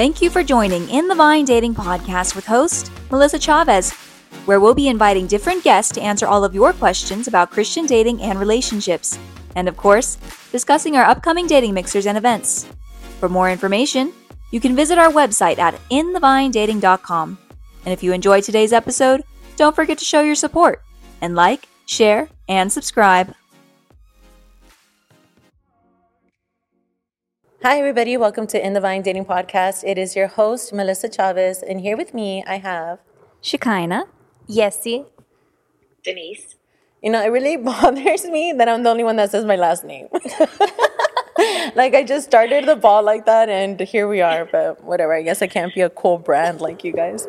Thank you for joining In the Vine Dating Podcast with host Melissa Chavez, where we'll be inviting different guests to answer all of your questions about Christian dating and relationships. And of course, discussing our upcoming dating mixers and events. For more information, you can visit our website at inthevinedating.com. And if you enjoyed today's episode, don't forget to show your support and like, share, and subscribe. Hi, everybody. Welcome to In the Vine Dating Podcast. It is your host, Melissa Chavez, and here with me, I have Shekinah. Yesy. Denise. You know, it really bothers me that I'm the only one that says my last name. like, I just started the ball like that, and here we are, but whatever. I guess I can't be a cool brand like you guys.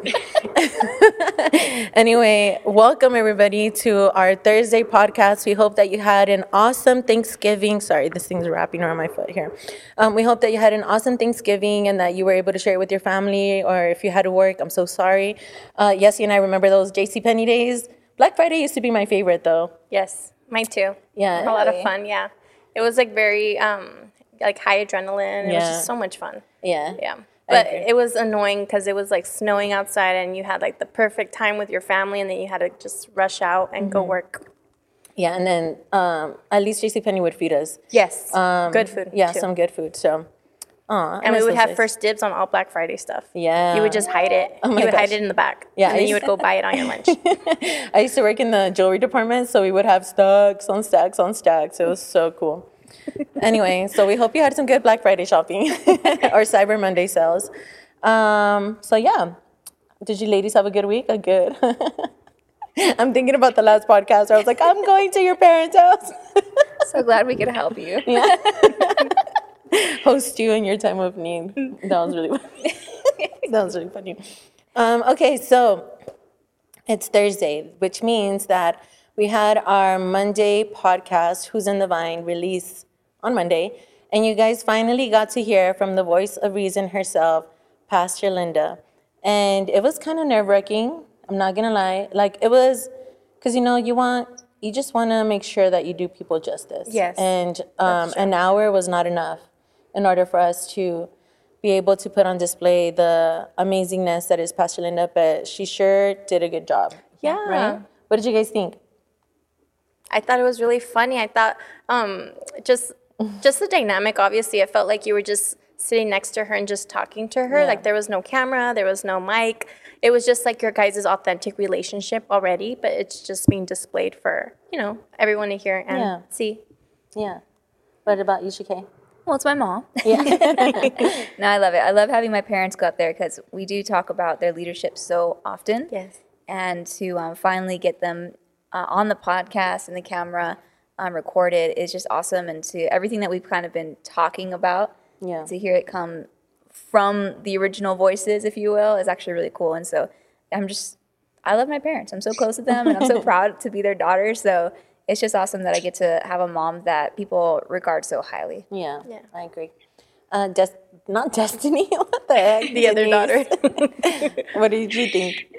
anyway, welcome everybody to our Thursday podcast. We hope that you had an awesome Thanksgiving. Sorry, this thing's wrapping around my foot here. Um, we hope that you had an awesome Thanksgiving and that you were able to share it with your family, or if you had to work, I'm so sorry. Uh, Yesy and I remember those J.C. Penney days. Black Friday used to be my favorite though. Yes, mine too. Yeah. A lot of fun, yeah. It was like very um like high adrenaline. It was just so much fun. Yeah. Yeah. But it was annoying because it was like snowing outside and you had like the perfect time with your family and then you had to just rush out and Mm-hmm. go work. Yeah, and then um, at least JC JCPenney would feed us. Yes. Um, good food. Yeah, too. some good food. So, and we would have first dibs on all Black Friday stuff. Yeah. You would just hide it. Oh my you would hide it in the back. Yeah, And then you would go buy it on your lunch. I used to work in the jewelry department, so we would have stacks on stacks on stacks. It was so cool. anyway, so we hope you had some good Black Friday shopping or Cyber Monday sales. Um, so yeah, did you ladies have a good week? A good. I'm thinking about the last podcast where I was like, I'm going to your parents' house. So glad we could help you. host you in your time of need. That was really funny. that was really funny. Um, okay, so it's Thursday, which means that we had our Monday podcast, Who's in the Vine, release on Monday. And you guys finally got to hear from the voice of reason herself, Pastor Linda. And it was kind of nerve wracking. I'm not going to lie. Like, it was, because you know, you want, you just want to make sure that you do people justice. Yes, And um, an hour was not enough in order for us to be able to put on display the amazingness that is Pastor Linda, but she sure did a good job. Yeah. Right? What did you guys think? I thought it was really funny. I thought um, just just the dynamic. Obviously, it felt like you were just sitting next to her and just talking to her. Yeah. Like there was no camera, there was no mic. It was just like your guys' authentic relationship already, but it's just being displayed for you know everyone to hear and Yeah. see. Yeah. What about you, Shike? Well, it's my mom. Yeah. No, I love it. I love having my parents go up there because we do talk about their leadership so often. Yes. And to um, finally get them uh, on the podcast and the camera um, recorded is just awesome. And to everything that we've kind of been talking about, Yeah. to hear it come from the original voices, if you will, is actually really cool. And so I'm just, I love my parents. I'm so close to them and I'm so proud to be their daughter. So it's just awesome that I get to have a mom that people regard so highly. Yeah. Yeah. I agree. Uh, Des- not Destiny. what the heck? The other daughter. what did you think?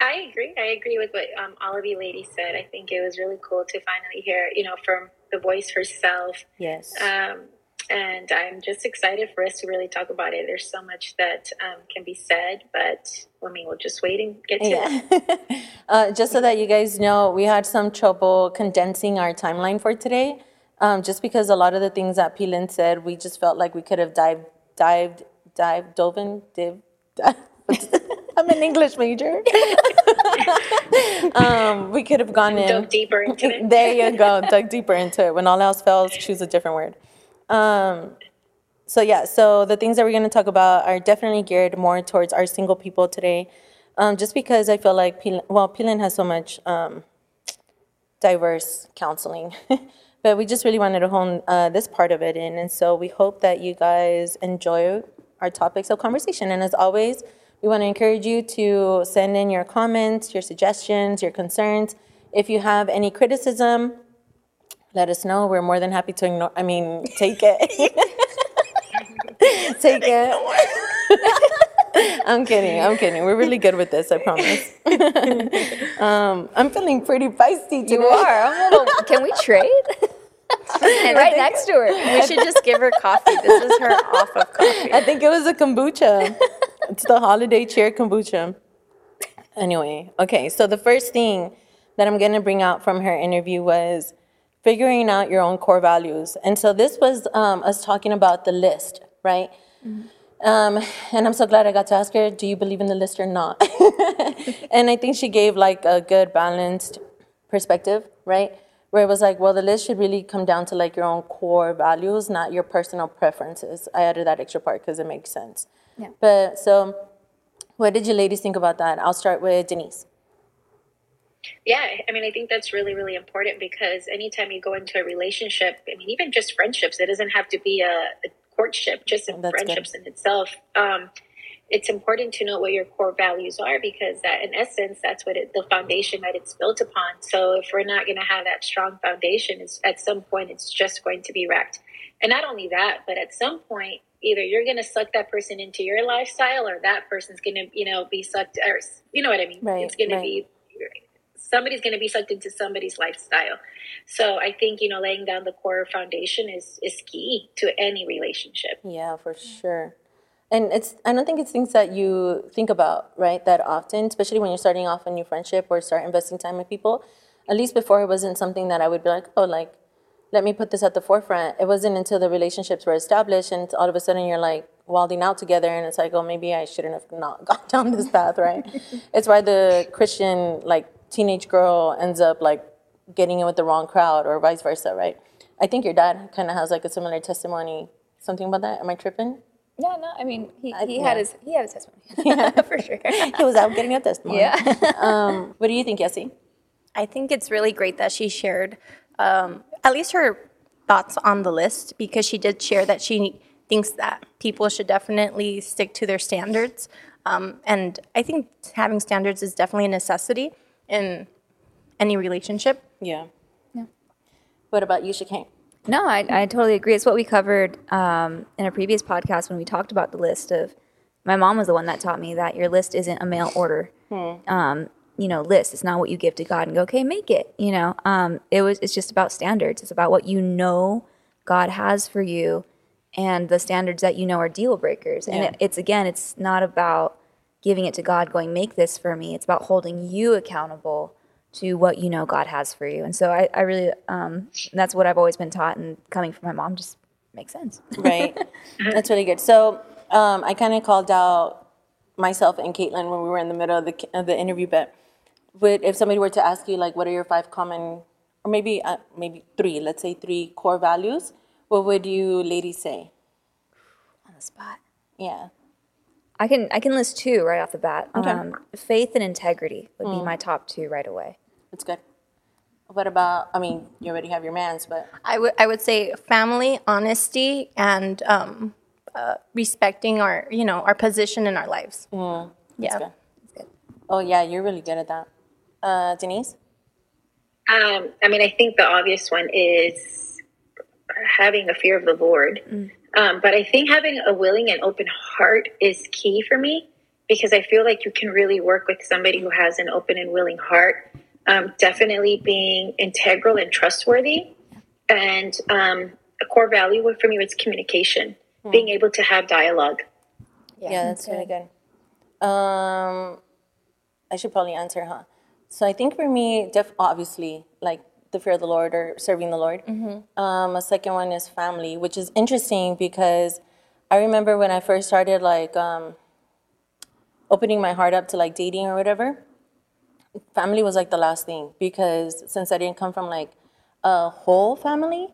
I agree. I agree with what um, all of you ladies said. I think it was really cool to finally hear, you know, from the voice herself. Yes. Um, and I'm just excited for us to really talk about it. There's so much that um, can be said, but I mean, we'll just wait and get to it. Uh, just so that you guys know, we had some trouble condensing our timeline for today. Um, just because a lot of the things that Pilin said, we just felt like we could have dived, dived, dived, dove in, div. I'm an English major. um, we could have gone in. Dove deeper into it. there you go. Dug deeper into it. When all else fails, choose a different word. Um, so yeah, so the things that we're going to talk about are definitely geared more towards our single people today. Um, just because I feel like, Pilin, well, Pilin has so much um, diverse counseling, but we just really wanted to hone uh, this part of it in. And so we hope that you guys enjoy our topics of conversation. And as always, we want to encourage you to send in your comments, your suggestions, your concerns. If you have any criticism, let us know. We're more than happy to ignore, I mean, take it. take it. I'm kidding. I'm kidding. We're really good with this, I promise. um, I'm feeling pretty feisty today. You are. I'm a little, can we trade? right next to her. We should just give her coffee. This is her off of coffee. I think it was a kombucha. it's the holiday cheer kombucha. Anyway, okay, so the first thing that I'm gonna bring out from her interview was figuring out your own core values. And so this was um, us talking about the list, right? Um, and I'm so glad I got to ask her, do you believe in the list or not? and I think she gave like a good balanced perspective, right? Where it was like, well, the list should really come down to like your own core values, not your personal preferences. I added that extra part because it makes sense. Yeah. But so, what did you ladies think about that? I'll start with Denise. Yeah, I mean, I think that's really, really important because anytime you go into a relationship, I mean, even just friendships, it doesn't have to be a, a courtship, just in That's good. friendships in itself. Um, it's important to know what your core values are because that, in essence, that's what it, the foundation that it's built upon. So if we're not going to have that strong foundation, it's, at some point, it's just going to be wrecked. And not only that, but at some point, either you're going to suck that person into your lifestyle, or that person's going to, you know, be sucked, or you know what I mean? Right, it's going right. to be somebody's going to be sucked into somebody's lifestyle. So I think you know laying down the core foundation is is key to any relationship. Yeah, for sure. And it's I don't think it's things that you think about, right, that often, especially when you're starting off a new friendship or start investing time with people. At least before it wasn't something that I would be like, oh, like, let me put this at the forefront. It wasn't until the relationships were established and all of a sudden you're like wilding out together and it's like, oh, maybe I shouldn't have not gone down this path, right? it's why the Christian like teenage girl ends up like getting in with the wrong crowd or vice versa, right? I think your dad kind of has like a similar testimony. Something about that? Am I tripping? Yeah, no, I mean, he, I- he yeah. had his he had his testimony for sure. he was out getting a testimony. Yeah. um, what do you think, Yessie? I think it's really great that she shared um, at least her thoughts on the list because she did share that she thinks that people should definitely stick to their standards. Um, and I think having standards is definitely a necessity in any relationship. Yeah. Yeah. What about you, Shakane? No, I, I totally agree. It's what we covered um, in a previous podcast when we talked about the list of. My mom was the one that taught me that your list isn't a mail order, um, you know, list. It's not what you give to God and go, okay, make it. You know, um, it was. It's just about standards. It's about what you know God has for you, and the standards that you know are deal breakers. And Yeah. it, it's again, it's not about giving it to God, going, make this for me. It's about holding you accountable to what you know God has for you. And so I, I really, um, that's what I've always been taught, and coming from my mom just makes sense. Right. That's really good. So um, I kind of called out myself and Caitlin when we were in the middle of the, of the interview, but would, if somebody were to ask you, like, what are your five common, or maybe, uh, maybe three, let's say three core values, what would you ladies say? On the spot. Yeah. I can I can list two right off the bat. Um, faith and integrity would be my top two right away. That's good. What about, I mean, you already have your mans, but I would I would say family, honesty, and um, uh, respecting our you know our position in our lives. yeah. good. Oh, yeah, you're really good at that. Uh, Denise? Um, I mean, I think the obvious one is having a fear of the Lord. Um, but I think having a willing and open heart is key for me because I feel like you can really work with somebody who has an open and willing heart. Um, definitely being integral and trustworthy. And um, a core value for me was communication, being able to have dialogue. Yeah, that's really good. Um, I should probably answer, huh? So I think for me, def- obviously, like the fear of the Lord or serving the Lord. Um, a second one is family, which is interesting because I remember when I first started like um, opening my heart up to like dating or whatever. Family was like the last thing because since I didn't come from like a whole family,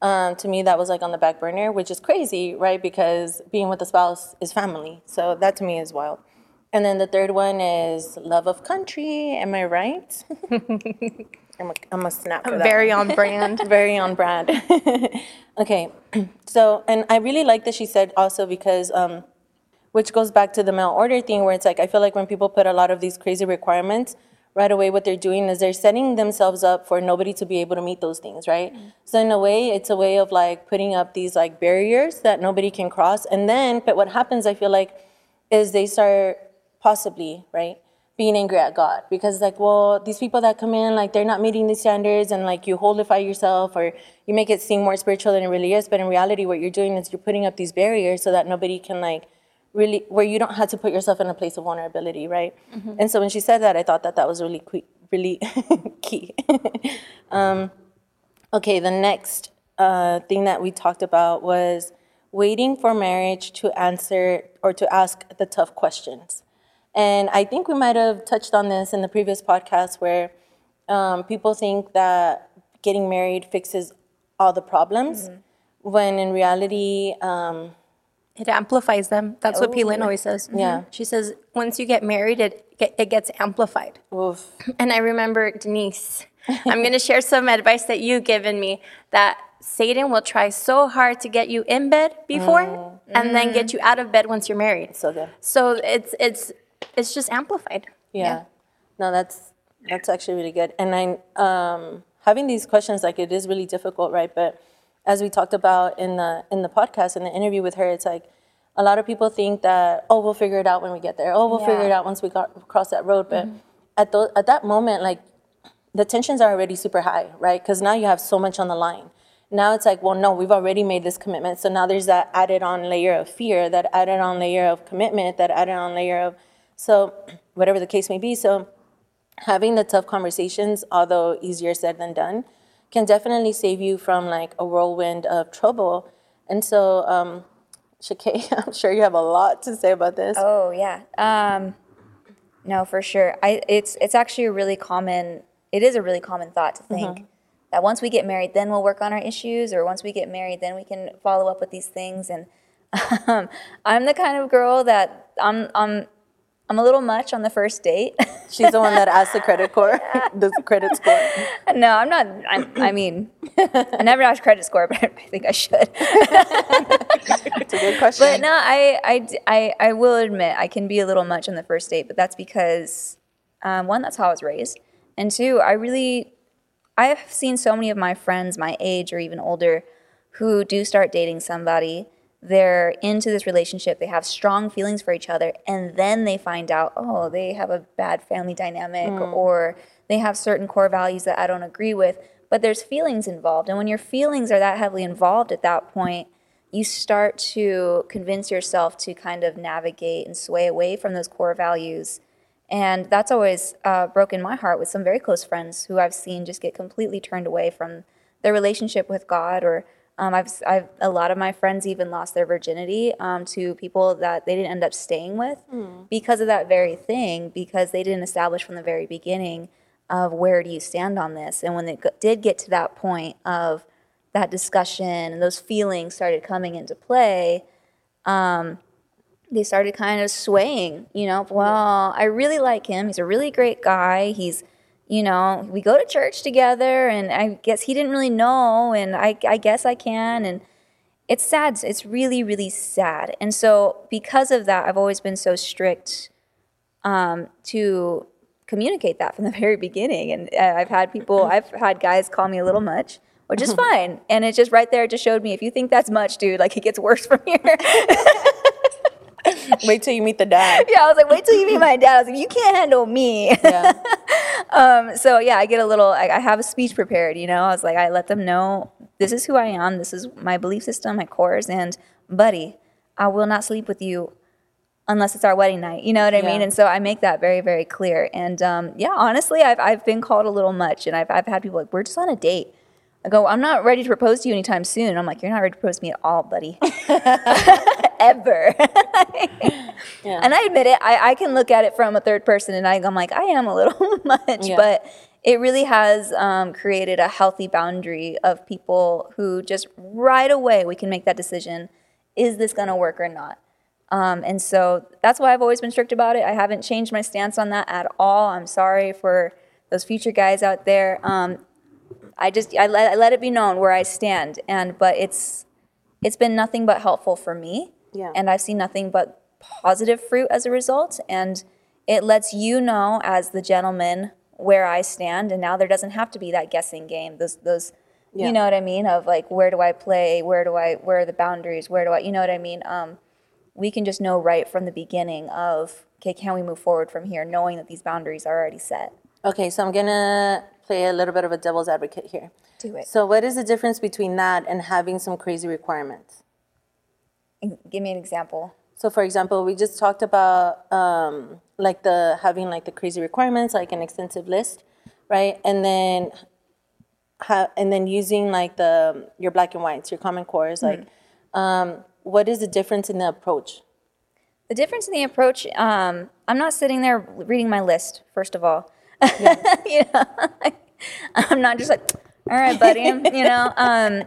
um, to me that was like on the back burner, which is crazy, right? Because being with a spouse is family, so that to me is wild. And then the third one is love of country. Am I right? I'm a, I'm a snap for that. Very on brand. Very on brand. okay, so and I really like that she said also because, um, which goes back to the mail order thing, where it's like I feel like when people put a lot of these crazy requirements, right away what they're doing is they're setting themselves up for nobody to be able to meet those things, right? So in a way, it's a way of like putting up these like barriers that nobody can cross, and then but what happens, I feel like, is they start possibly right being angry at God because like, well, these people that come in, like they're not meeting these standards and like you holify yourself or you make it seem more spiritual than it really is. But in reality, what you're doing is you're putting up these barriers so that nobody can like really, where you don't have to put yourself in a place of vulnerability, right? And so when she said that, I thought that that was really, que- really key. um, okay, the next uh, thing that we talked about was waiting for marriage to answer or to ask the tough questions. And I think we might have touched on this in the previous podcast where um, people think that getting married fixes all the problems, when in reality, um, It amplifies them. That's what P. Lynn always says. Yeah. She says once you get married, it it gets amplified. oof, And I remember Denise. I'm going to share some advice that you've given me that Satan will try so hard to get you in bed before and then get you out of bed once you're married. so good. So it's it's it's just amplified. Yeah. No, that's that's actually really good. And I um having these questions like it is really difficult, right? But as we talked about in the in the podcast in the interview with her, it's like a lot of people think that oh we'll figure it out when we get there. Oh we'll figure it out once we got cross that road. But at those at that moment, like the tensions are already super high, right? Because now you have so much on the line. Now it's like, well, no, we've already made this commitment. So now there's that added on layer of fear, that added on layer of commitment, that added on layer of, so whatever the case may be. So having the tough conversations, although easier said than done, can definitely save you from like a whirlwind of trouble. And so, um, Shakay, I'm sure you have a lot to say about this. Oh yeah. Um, no, for sure. I it's it's actually a really common. It is a really common thought to think that once we get married, then we'll work on our issues, or once we get married, then we can follow up with these things. And um, I'm the kind of girl that I'm I'm I'm a little much on the first date. She's the one that asked the credit score, the credit score. no, I'm not. I'm, I mean, I never asked credit score, but I think I should. It's a good question. But no, I, I, I, I will admit I can be a little much on the first date, but that's because um, one, that's how I was raised, and two, I really, I have seen so many of my friends my age or even older who do start dating somebody. They're into this relationship. They have strong feelings for each other, and then they find out, oh, they have a bad family dynamic, or they have certain core values that I don't agree with. But there's feelings involved, and when your feelings are that heavily involved at that point, you start to convince yourself to kind of navigate and sway away from those core values. And that's always uh, broken my heart with some very close friends who I've seen just get completely turned away from their relationship with God. Or um, I've, I've a lot of my friends even lost their virginity um, to people that they didn't end up staying with because of that very thing, because they didn't establish from the very beginning of where do you stand on this. And when it go- did get to that point of that discussion and those feelings started coming into play, um, they started kind of swaying, you know, well, I really like him. He's a really great guy. He's, you know, we go to church together and I guess he didn't really know and I, I guess I can. And it's sad. It's really, really sad. And so because of that, I've always been so strict um, to communicate that from the very beginning. And uh, I've had people, I've had guys call me a little much, which is fine. And it's just right there, it just showed me if you think that's much, dude, like it gets worse from here. Wait till you meet the dad. yeah, I was like, wait till you meet my dad. I was like, you can't handle me. Yeah. um, so yeah, I get a little, I, I have a speech prepared, you know, I was like, I let them know this is who I am. This is my belief system, my cores. And buddy, I will not sleep with you unless it's our wedding night. You know what I mean? And so I make that very, very clear. And um, yeah, honestly, I've, I've been called a little much and I've, I've had people like, we're just on a date. I go, I'm not ready to propose to you anytime soon. I'm like, you're not ready to propose to me at all, buddy. Ever. And I admit it, I, I can look at it from a third person and I, I'm like, I am a little much, Yeah. but it really has um, created a healthy boundary of people who just right away we can make that decision is this going to work or not? Um, and so that's why I've always been strict about it. I haven't changed my stance on that at all. I'm sorry for those future guys out there. Um, I just I let, I let it be known where I stand, and but it's it's been nothing but helpful for me, Yeah. and I've seen nothing but positive fruit as a result, and it lets you know as the gentleman where I stand, and now there doesn't have to be that guessing game. Those those Yeah. you know what I mean of like where do I play, where do I where are the boundaries, where do I you know what I mean. Um, we can just know right from the beginning of okay, can we move forward from here, knowing that these boundaries are already set. Okay, so I'm gonna play a little bit of a devil's advocate here. Do it. So, what is the difference between that and having some crazy requirements? Give me an example. So, for example, we just talked about um, like the having like the crazy requirements, like an extensive list, right? And then, ha- and then using like the your black and whites, your common cores. Like, um, what is the difference in the approach? The difference in the approach, um, I'm not sitting there reading my list, first of all. you know, I'm not just like, all right, buddy, you know. Um,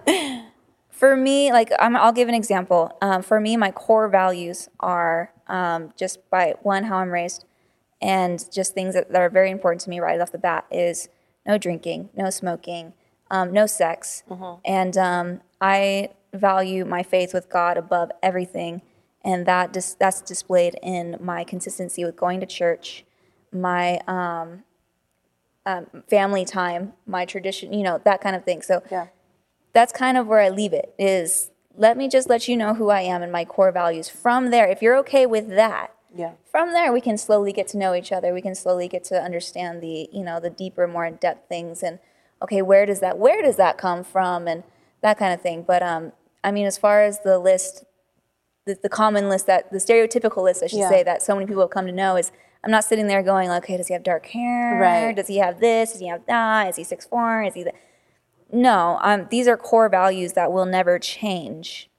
for me, like, I'm, I'll give an example. Um, for me, my core values are um, just by one, how I'm raised, and just things that, that are very important to me right off the bat is no drinking, no smoking, um, no sex. And um, I value my faith with God above everything. And that dis- that's displayed in my consistency with going to church, my um, um, family time, my tradition, you know, that kind of thing. So Yeah. that's kind of where I leave it is let me just let you know who I am and my core values. From there, if you're okay with that, Yeah. from there we can slowly get to know each other. We can slowly get to understand the, you know, the deeper, more in-depth things and okay, where does that where does that come from and that kind of thing. But um I mean as far as the list the, the common list that the stereotypical list I should Yeah. say that so many people have come to know is I'm not sitting there going, okay, does he have dark hair? Right. Does he have this? Does he have that? Is he six four? Is he that? No, um, these are core values that will never change,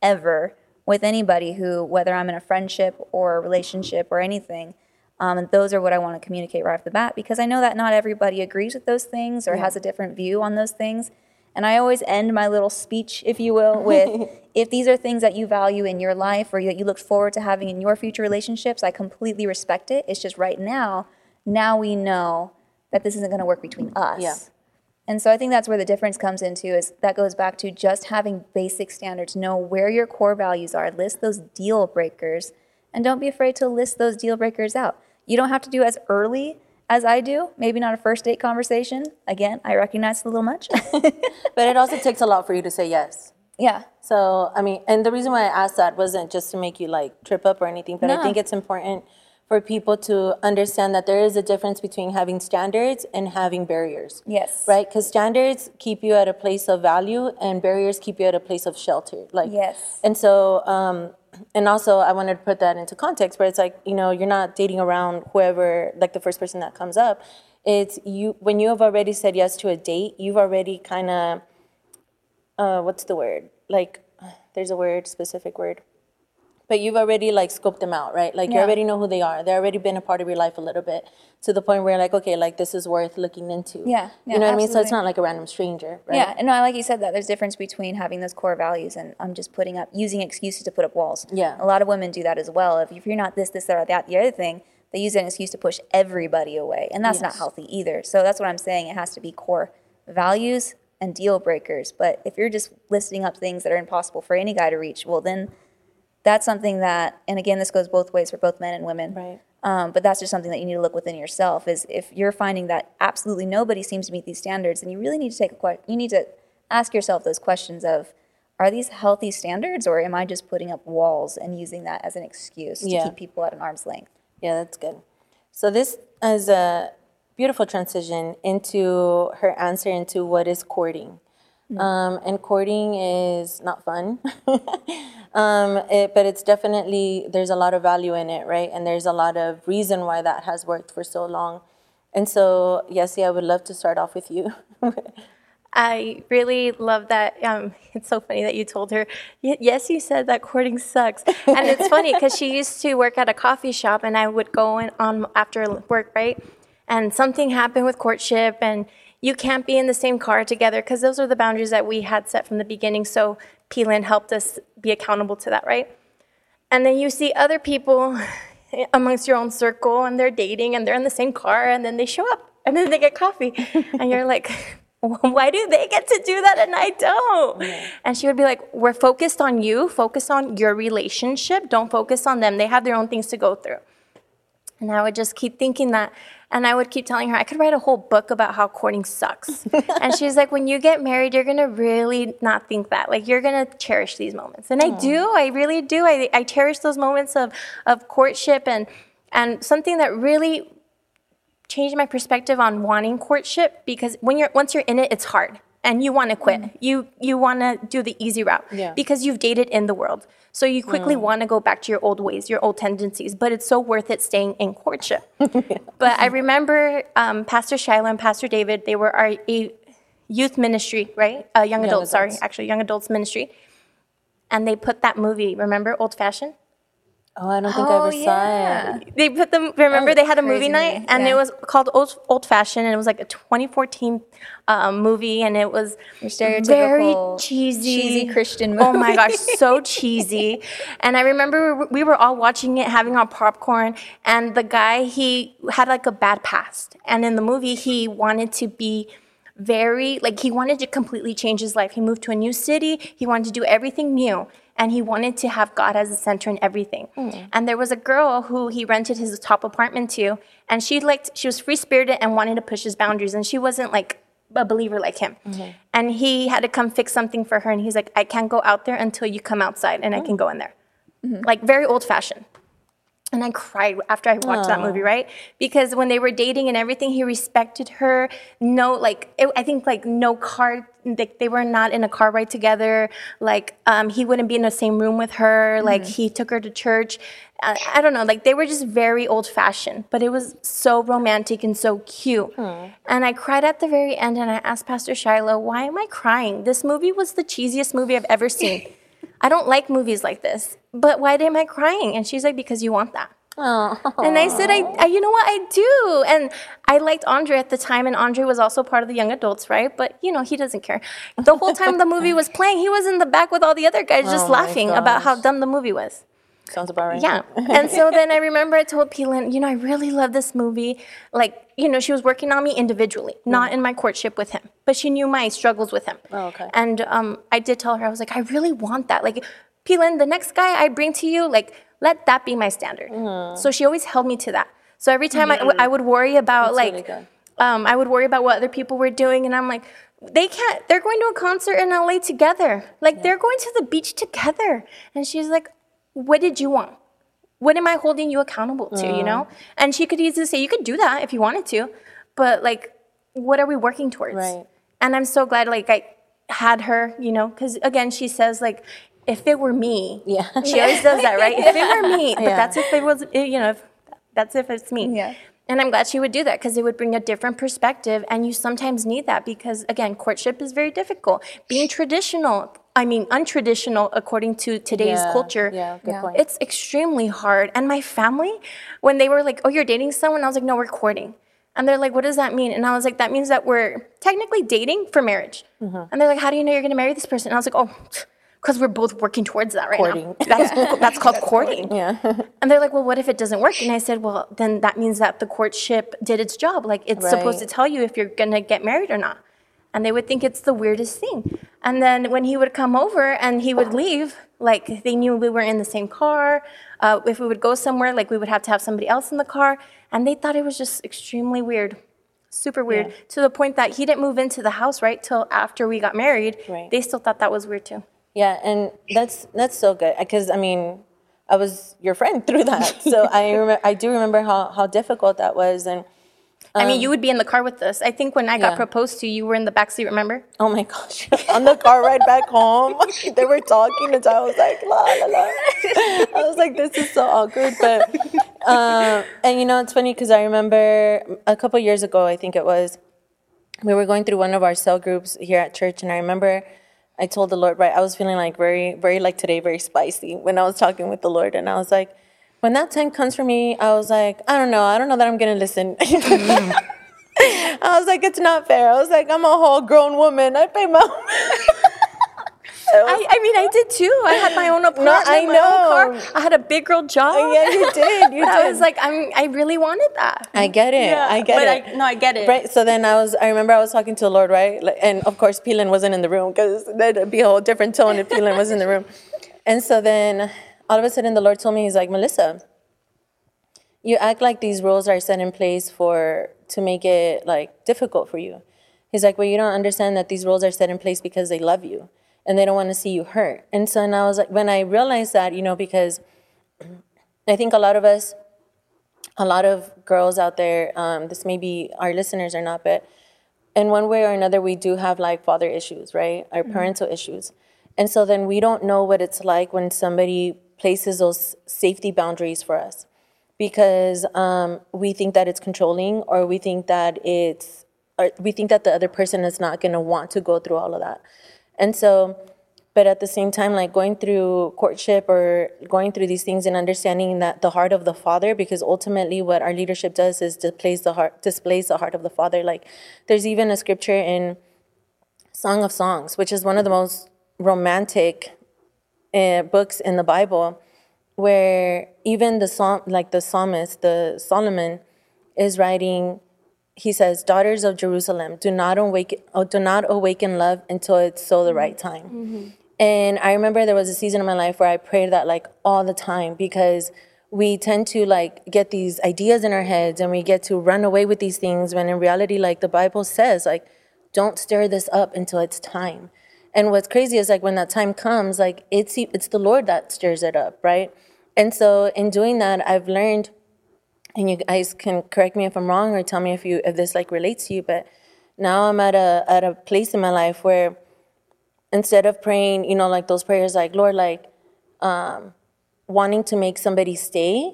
ever, with anybody who, whether I'm in a friendship or a relationship or anything. Um, and those are what I want to communicate right off the bat because I know that not everybody agrees with those things or has a different view on those things. And I always end my little speech, if you will, with if these are things that you value in your life or that you look forward to having in your future relationships, I completely respect it. It's just right now, now we know that this isn't going to work between us. Yeah. And so I think that's where the difference comes into is that goes back to just having basic standards, know where your core values are, list those deal breakers, and don't be afraid to list those deal breakers out. You don't have to do as early as I do, maybe not a first date conversation. Again, I recognize it's a little much. But it also takes a lot for you to say yes. yeah. So, I mean, and the reason why I asked that wasn't just to make you like trip up or anything, but I think it's important for people to understand that there is a difference between having standards and having barriers. Yes. Right? Because standards keep you at a place of value and barriers keep you at a place of shelter. Like, Yes. And so, um, and also, I wanted to put that into context where it's like, you know, you're not dating around whoever, like the first person that comes up. It's you, when you have already said yes to a date, you've already kind of, uh, what's the word? Like, there's a word, specific word. But you've already like scoped them out, right? Like you Yeah. already know who they are. They've already been a part of your life a little bit to the point where you're like, okay, like this is worth looking into. Yeah, yeah, you know what I mean? So it's absolutely. not like a random stranger, right? Yeah, and no, like you said that there's difference between having those core values and I'm just putting up using excuses to put up walls. Yeah. a lot of women do that as well. If, if you're not this, this, that, or that, the other thing, they use an excuse to push everybody away, and that's not Yes. healthy either. So that's what I'm saying. It has to be core values and deal breakers. But if you're just listing up things that are impossible for any guy to reach, well then. That's something that, and again, this goes both ways for both men and women. Right. Um, but that's just something that you need to look within yourself. Is if you're finding that absolutely nobody seems to meet these standards, then you really need to take a que- you need to ask yourself those questions of, are these healthy standards, or am I just putting up walls and using that as an excuse to keep people at an arm's length? Yeah, that's good. So this is a beautiful transition into her answer into what is courting. Um, and courting is not fun, um, it, but it's definitely there's a lot of value in it, right? And there's a lot of reason why that has worked for so long. And so, Yessie, I would love to start off with you. I really love that. Um, it's so funny that you told her, "Y- yes, you said that courting sucks. And it's funny because she used to work at a coffee shop and I would go in on after work, right? And something happened with courtship and you can't be in the same car together because those are the boundaries that we had set from the beginning. So Peelan helped us be accountable to that, right? And then you see other people amongst your own circle and they're dating and they're in the same car and then they show up and then they get coffee. and you're like, why do they get to do that and I don't? And she would be like, we're focused on you, focus on your relationship, don't focus on them. They have their own things to go through. And I would just keep thinking that. And I would keep telling her, I could write a whole book about how courting sucks. and she's like, when you get married, you're going to really not think that. Like, you're going to cherish these moments. And I do. I really do. I, I cherish those moments of, of courtship. And, and something that really changed my perspective on wanting courtship because when you're once you're in it, it's hard and you want to quit. Mm. You you want to do the easy route Yeah. because you've dated in the world. So you quickly want to go back to your old ways, your old tendencies, but it's so worth it staying in courtship. But I remember um, Pastor Shiloh and Pastor David, they were our a youth ministry, right? Uh, young adults, sorry, adults. actually, young adults ministry. And they put that movie, remember, Old Fashioned? Oh, I don't think I ever saw it. They put them. Remember, Oh, they had a movie night, movie, and yeah. it was called Old, Old Fashioned, and it was like a 2014 um, movie, and it was Your stereotypical very cheesy, cheesy Christian movie. Oh my gosh, so cheesy! And I remember we- we were all watching it, having our popcorn, and the guy he had like a bad past, and in the movie he wanted to be very like he wanted to completely change his life. He moved to a new city. He wanted to do everything new. And he wanted to have God as the center in everything. Hmm. And there was a girl who he rented his top apartment to, and she liked she was free spirited and wanted to push his boundaries. And she wasn't like a believer like him. And he had to come fix something for her, and he's like, I can't go out there until you come outside, and I oh. can go in there. Mm-hmm. Like very old fashioned. And I cried after I watched that movie, right? Because when they were dating and everything, he respected her. No, like it, I think like no car. Like they were not in a car ride together. Like um, he wouldn't be in the same room with her. Like he took her to church. I, I don't know. Like they were just very old fashioned, but it was so romantic and so cute. And I cried at the very end, and I asked Pastor Shiloh, "Why am I crying? This movie was the cheesiest movie I've ever seen." I don't like movies like this, but why am I crying? And she's like, because you want that. And I said, I, I, you know what, I do. And I liked Andre at the time, and Andre was also part of the young adults, right? But you know, he doesn't care. The whole time the movie was playing, he was in the back with all the other guys, just Oh my laughing about how dumb the movie was. Sounds about right. Yeah. And so then I remember I told Peelan, you know, I really love this movie. Like, you know, she was working on me individually, not in my courtship with him, but she knew my struggles with him. Oh, okay. And um, I did tell her, I was like, I really want that. Like, Peelan, the next guy I bring to you, like, let that be my standard. Mm-hmm. So she always held me to that. So every time I, I would worry about, That's like, really um, I would worry about what other people were doing, and I'm like, they can't. They're going to a concert in LA together. Like they're going to the beach together. And she's like, "What did you want? What am I holding you accountable to? You know?" Mm. And she could easily say, "You could do that if you wanted to, but like, what are we working towards?" Right. And I'm so glad, like, I had her. You know, because again, she says like. If it were me, Yeah. she always does that, right? If it were me, but Yeah. that's if it was, you know, if, that's if it's me. Yeah. And I'm glad she would do that because it would bring a different perspective. And you sometimes need that because, again, courtship is very difficult. Being traditional, I mean, untraditional according to today's Yeah, culture, yeah, good point. it's extremely hard. And my family, when they were like, oh, you're dating someone, I was like, no, we're courting. And they're like, what does that mean? And I was like, that means that we're technically dating for marriage. Mm-hmm. And they're like, how do you know you're going to marry this person? And I was like, oh, because we're both working towards that right Courting. now. That's, that's called courting. Yeah. And they're like, well, what if it doesn't work? And I said, well, then that means that the courtship did its job. Like, it's supposed to tell you if you're going to get married or not. And they would think it's the weirdest thing. And then when he would come over and he would leave, like, they knew we were in the same car. Uh, if we would go somewhere, like, we would have to have somebody else in the car. And they thought it was just extremely weird. Super weird. Yeah. To the point that he didn't move into the house, right, till after we got married. Right. They still thought that was weird, too. Yeah, and that's that's so good because I mean, I was your friend through that, so I rem- I do remember how how difficult that was, and I mean, you would be in the car with us. I think when I got yeah. proposed to, you were in the backseat, remember? oh my gosh, on the car ride back home, they were talking, and so I was like la la la, I was like this is so awkward, but um, and you know it's funny because I remember a couple years ago, I think it was, we were going through one of our cell groups here at church, and I remember I told the Lord, right, I was feeling like very, very like today, very spicy when I was talking with the Lord, and I was like, when that time comes for me, I was like, I don't know, I don't know that I'm gonna listen. I was like, it's not fair. I was like, I'm a whole grown woman. I pay my. I, I mean, I did too. I had my own apartment, no, I my own know. car. I had a big girl job. Oh, yeah, you did. You I did. was like, I'm, I really wanted that. I get it. I get but it. I, no, I get it. Right. So then I was, I remember I was talking to the Lord, right? And of course, Peelan wasn't in the room because that'd be a whole different tone if Peelan was in the room. And so then all of a sudden the Lord told me, He's like, Melissa, you act like these rules are set in place for to make it like difficult for you. He's like, well, you don't understand that these rules are set in place because they love you and they don't want to see you hurt. And so now I was like, when I realized that, you know, because I think a lot of us, a lot of girls out there, um, this may be our listeners or not, but in one way or another, we do have like father issues, right? Our parental issues. And so then we don't know what it's like when somebody places those safety boundaries for us because um, we think that it's controlling or we think that it's we think that the other person is not going to want to go through all of that. And so but at the same time like going through courtship or going through these things and understanding that the heart of the father because ultimately what our leadership does is displays the heart displays the heart of the father. Like there's even a scripture in song of songs which is one of the most romantic uh, books in the bible where even the psalm like the psalmist the solomon is writing he says daughters of jerusalem do not awaken oh, do not awaken love until it's so the right time. And i remember there was a season in my life where i prayed that like all the time because we tend to like get these ideas in our heads and we get to run away with these things when in reality like the bible says like don't stir this up until it's time and what's crazy is like when that time comes like it's it's the lord that stirs it up right? And so in doing that i've learned and you guys can correct me if i'm wrong or tell me if you if this like relates to you but now i'm at a at a place in my life where instead of praying you know like those prayers like lord like um wanting to make somebody stay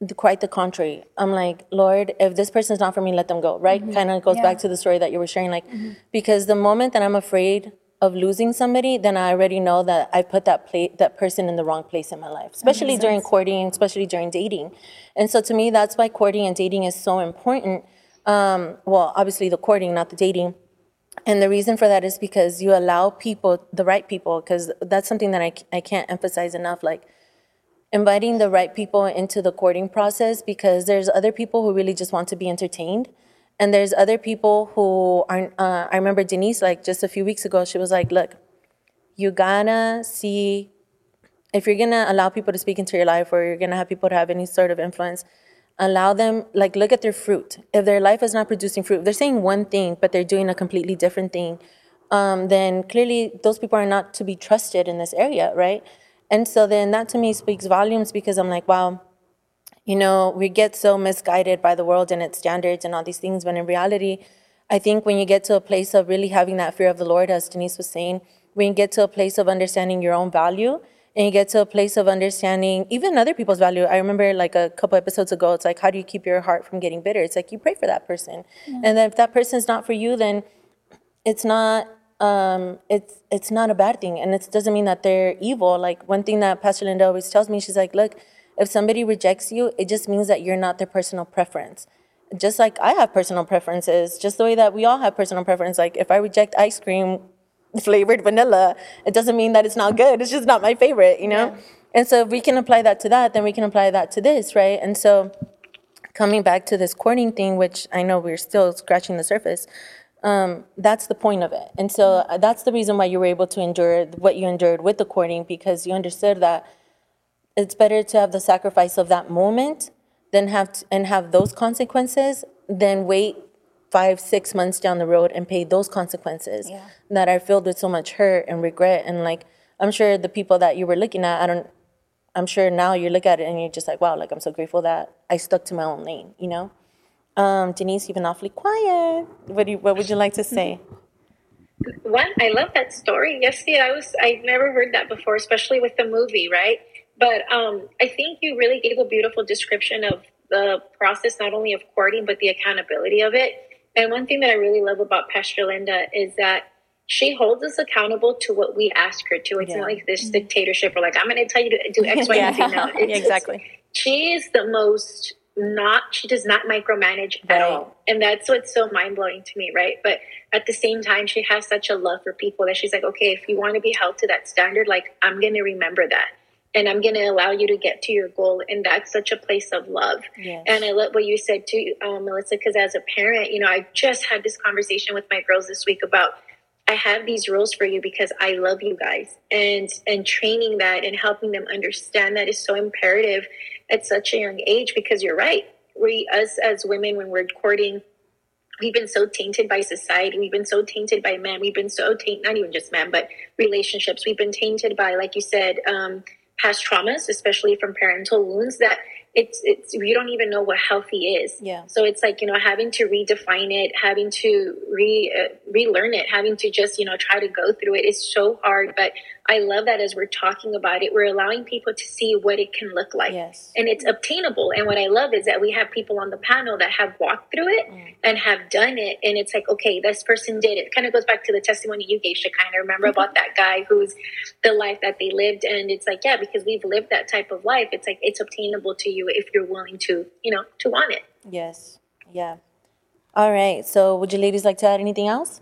the, quite the contrary. I'm like lord if this person's not for me let them go right? Mm-hmm. Kind of goes back to the story that you were sharing like mm-hmm. because the moment that i'm afraid of losing somebody then i already know that i put that pla- that person in the wrong place in my life especially during courting especially during dating. And so to me that's why courting and dating is so important. Um, well obviously the courting not the dating. And the reason for that is because you allow people the right people because that's something that I, I can't emphasize enough like inviting the right people into the courting process because there's other people who really just want to be entertained and there's other people who aren't uh, i remember denise like just a few weeks ago she was like look you gotta see if you're gonna allow people to speak into your life or you're gonna have people to have any sort of influence allow them like look at their fruit. If their life is not producing fruit they're saying one thing but they're doing a completely different thing um, then clearly those people are not to be trusted in this area right? And so then that to me speaks volumes because i'm like wow you know, we get so misguided by the world and its standards and all these things, when in reality, I think when you get to a place of really having that fear of the Lord, as Denise was saying, when you get to a place of understanding your own value and you get to a place of understanding even other people's value. I remember like a couple episodes ago, it's like, how do you keep your heart from getting bitter? It's like you pray for that person. And then if that person's not for you, then it's not um it's it's not a bad thing and it doesn't mean that they're evil like one thing that pastor linda always tells me she's like look if somebody rejects you it just means that you're not their personal preference. Just like i have personal preferences just the way that we all have personal preference. Like if i reject ice cream flavored vanilla it doesn't mean that it's not good. It's just not my favorite you know? And so if we can apply that to that then we can apply that to this right? And so coming back to this courting thing, which I know we're still scratching the surface, um, that's the point of it. And so uh, that's the reason why you were able to endure what you endured with the courting because you understood that it's better to have the sacrifice of that moment than have t- and have those consequences than wait five six months down the road and pay those consequences that are filled with so much hurt and regret and like i'm sure the people that you were looking at i don't i'm sure now you look at it and you're just like wow like i'm so grateful that i stuck to my own lane you know um, denise you've been awfully quiet what, do you, what would you like to say One, I love that story. Yes, yeah, I was. I've never heard that before, especially with the movie, right? But um, I think you really gave a beautiful description of the process, not only of courting, but the accountability of it. And one thing that I really love about Pastor Linda is that she holds us accountable to what we ask her to. It's Yeah. not like this dictatorship. We're like, I'm going to tell you to do X, Y, and Z. No, Yeah, exactly. she is the most not she does not micromanage at all and that's what's so mind-blowing to me right but at the same time she has such a love for people that she's like okay if you want to be held to that standard like i'm gonna remember that and i'm gonna allow you to get to your goal and that's such a place of love Yes. and i love what you said too um, melissa because as a parent you know i just had this conversation with my girls this week about I have these rules for you because I love you guys. And and training that and helping them understand that is so imperative at such a young age because you're right. We us as women when we're courting we've been so tainted by society we've been so tainted by men we've been so tainted not even just men but relationships we've been tainted by like you said um, past traumas especially from parental wounds that it's it's you don't even know what healthy is. Yeah. So it's like you know having to redefine it, having to re uh, relearn it, having to just you know try to go through it is so hard. But I love that as we're talking about it, we're allowing people to see what it can look like, Yes. and it's obtainable. And what I love is that we have people on the panel that have walked through it Mm. and have done it, and it's like okay, this person did it. Kind of goes back to the testimony you gave, Shekinah. Remember Mm-hmm. about that guy who's the life that they lived, and it's like yeah, because we've lived that type of life, it's like it's obtainable to you if you're willing to, you know, to want it. Yes. Yeah. All right. So, would you ladies like to add anything else?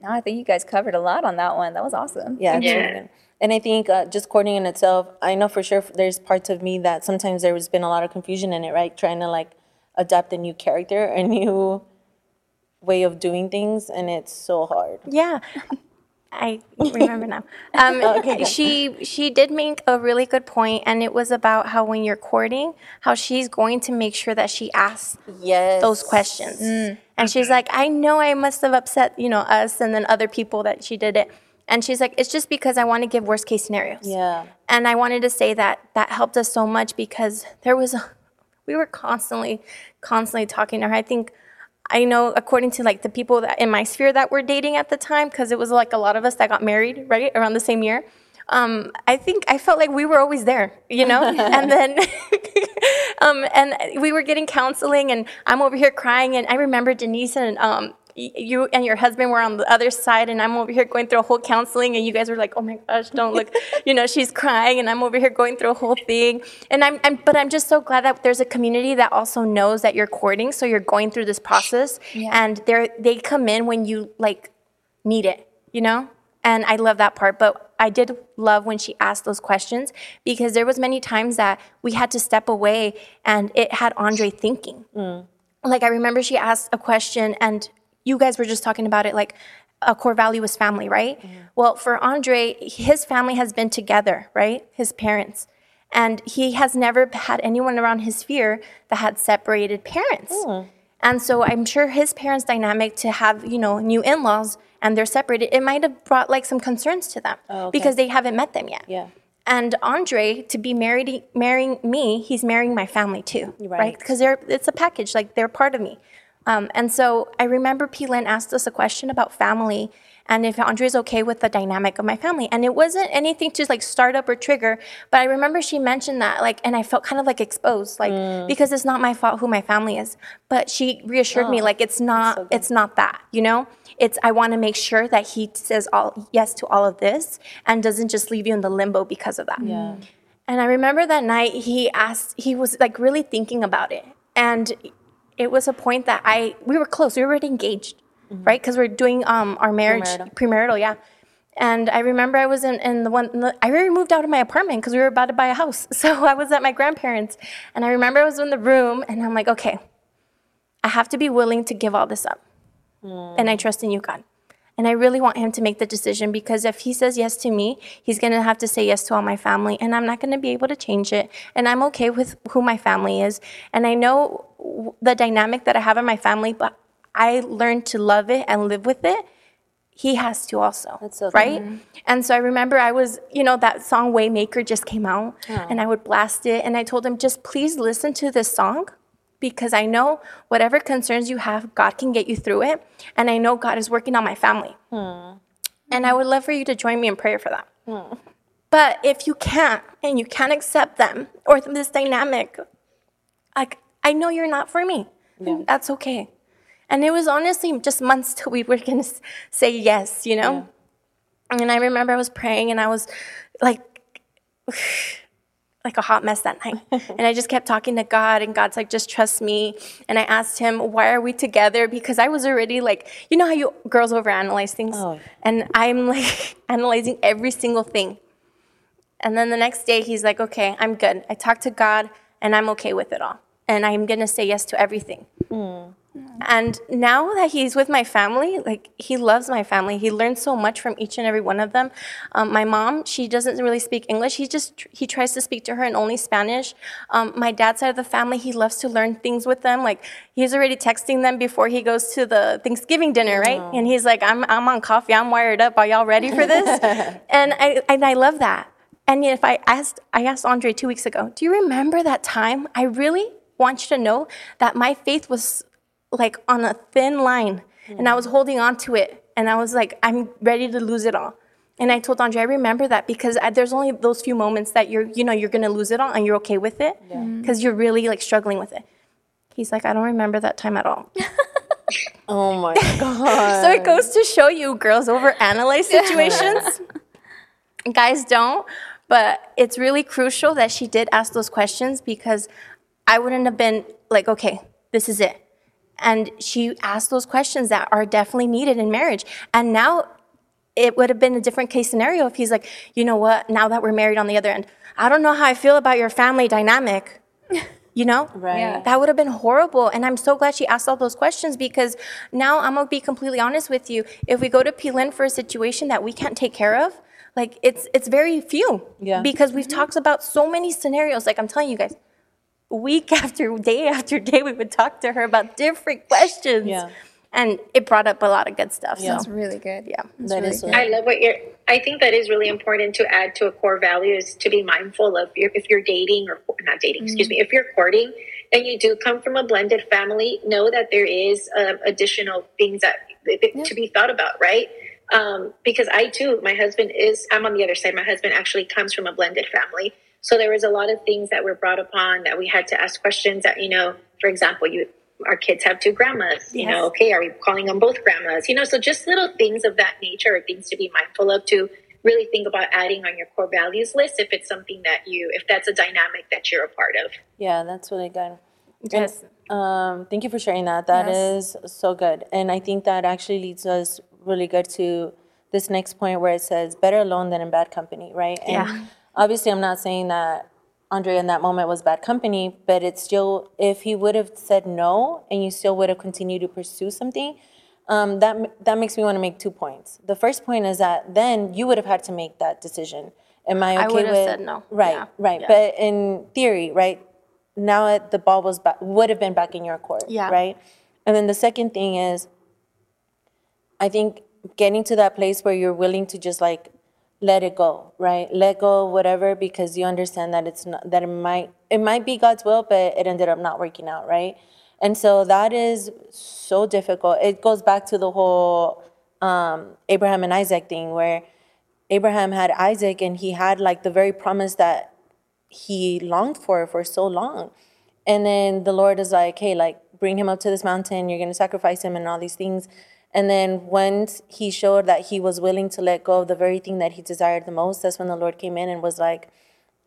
No, I think you guys covered a lot on that one. That was awesome. Yeah. Yeah. And I think uh, just courting in itself, I know for sure there's parts of me that sometimes there's been a lot of confusion in it, right? Trying to like adapt a new character, a new way of doing things, and it's so hard. Yeah. I remember now. Um, Okay. She she did make a really good point, and it was about how when you're courting, how she's going to make sure that she asks Yes. those questions. And she's like, I know I must have upset, you know, us and then other people that she did it. And she's like, it's just because I want to give worst case scenarios. Yeah. And I wanted to say that that helped us so much because there was, a, we were constantly, constantly talking to her. I think, I know according to like the people that in my sphere that were dating at the time, because it was like a lot of us that got married, right, around the same year. Um, I think I felt like we were always there, you know? and then, um, and we were getting counseling, and I'm over here crying. And I remember Denise and um, you and your husband were on the other side, and I'm over here going through a whole counseling, and you guys were like, "Oh my gosh, don't look," you know, she's crying, and I'm over here going through a whole thing. And I'm, I'm, but I'm just so glad that there's a community that also knows that you're courting, so you're going through this process, and they're they come in when you like need it, you know? And I love that part. But I did love when she asked those questions because there was many times that we had to step away and it had Andre thinking. Mm. Like I remember she asked a question and you guys were just talking about it like a core value is family, right? Well, for Andre, his family has been together, right? His parents. And he has never had anyone around his sphere that had separated parents. Oh. And so I'm sure his parents' dynamic to have, you know, new in-laws and they're separated, it might have brought like some concerns to them Oh, okay. because they haven't met them yet. Yeah. And Andre to be married, marrying me, he's marrying my family too, right? Right. Because they're it's a package, like they're part of me. Um, and so I remember P. Lynn asked us a question about family and if Andre's okay with the dynamic of my family. And it wasn't anything to like start up or trigger, but I remember she mentioned that, like, and I felt kind of like exposed, like, Mm. because it's not my fault who my family is. But she reassured me, like, it's not, it's not that, you know? It's, I want to make sure that he says all yes to all of this and doesn't just leave you in the limbo because of that. Yeah. And I remember that night he asked, he was like really thinking about it. And it was a point that I, we were close, we were already engaged, right? Because we're doing um, our marriage, Premarital. premarital, yeah. And I remember I was in, in the one, in the, I already moved out of my apartment because we were about to buy a house. So I was at my grandparents. And I remember I was in the room and I'm like, okay, I have to be willing to give all this up. And I trust in you, God. And I really want him to make the decision because if he says yes to me, he's going to have to say yes to all my family. And I'm not going to be able to change it. And I'm okay with who my family is. And I know the dynamic that I have in my family, but I learned to love it and live with it. He has to also, That's so right? And so I remember I was, you know, that song Waymaker just came out and I would blast it. And I told him, just please listen to this song because I know whatever concerns you have, God can get you through it. And I know God is working on my family. Hmm. And I would love for you to join me in prayer for that. Hmm. But if you can't and you can't accept them or this dynamic, like I know you're not for me. That's okay. And it was honestly just months till we were gonna say yes, you know? And I remember I was praying and I was like, like a hot mess that night. and I just kept talking to God, and God's like, just trust me. And I asked him, why are we together? Because I was already like, you know how you girls overanalyze things? Oh. And I'm like analyzing every single thing. And then the next day, he's like, okay, I'm good. I talked to God, and I'm okay with it all. And I'm gonna say yes to everything. Mm. And now that he's with my family, like he loves my family. He learns so much from each and every one of them. Um, my mom, she doesn't really speak English. He just he tries to speak to her in only Spanish. Um, my dad's side of the family, he loves to learn things with them. Like he's already texting them before he goes to the Thanksgiving dinner, right? And he's like, "I'm I'm on coffee. I'm wired up. Are y'all ready for this?" and I and I love that. And if I asked, I asked Andre two weeks ago, do you remember that time? I really want you to know that my faith was like on a thin line and I was mm. holding on to it. And I was like, I'm ready to lose it all. And I told Andre, I remember that because I, there's only those few moments that you're, you know, you're gonna lose it all and you're okay with it mm. because you're really like struggling with it. He's like, I don't remember that time at all. Oh my god. So it goes to show you girls overanalyze situations. Guys don't. But it's really crucial that she did ask those questions because I wouldn't have been like, okay, this is it. And she asked those questions that are definitely needed in marriage. And now it would have been a different case scenario if he's like, you know what, now that we're married on the other end, I don't know how I feel about your family dynamic. You know? Right. Yeah. That would have been horrible. And I'm so glad she asked all those questions because now I'm gonna be completely honest with you. If we go to P-Lin for a situation that we can't take care of, like it's it's very few. Yeah. Because we've mm-hmm. talked about so many scenarios. Like I'm telling you guys, week after day after day, we would talk to her about different questions. Yeah. And it brought up a lot of good stuff. Yeah. So It's really good. yeah. It's That really is good. I love what you're. I think that is really important to add to a core value is to be mindful of your, if you're dating or not dating. Excuse me. If you're courting and you do come from a blended family, know that there is uh, additional things that to be thought about, right? Um, because I too, my husband is. I'm on the other side. My husband actually comes from a blended family, so there was a lot of things that were brought upon that we had to ask questions. That you know, for example, you our kids have two grandmas. You know, okay, are we calling them both grandmas? You know, so just little things of that nature are things to be mindful of to really think about adding on your core values list if it's something that you if that's a dynamic that you're a part of. Yeah, that's really good. Yes. Um, thank you for sharing that. That is so good. And I think that actually leads us really good to this next point where it says better alone than in bad company, right? And Yeah. Obviously I'm not saying that Andre in that moment was bad company, but it's still if he would have said no and you still would have continued to pursue something, um, that that makes me want to make two points. The first point is that then you would have had to make that decision. Am I okay I would have with said no. Right, Yeah. right. Yeah. But in theory, right, now it, the ball was back, would have been back in your court, Yeah. right? And then the second thing is, I think getting to that place where you're willing to just like let it go, right? Let go whatever because you understand that it's not that it might it might be God's will, but it ended up not working out, right? And so that is so difficult. It goes back to the whole um, Abraham and Isaac thing where Abraham had Isaac and he had like the very promise that he longed for for so long. And then the Lord is like, hey, like, bring him up to this mountain. You're going to sacrifice him and all these things. And then once he showed that he was willing to let go of the very thing that he desired the most, that's when the Lord came in and was like,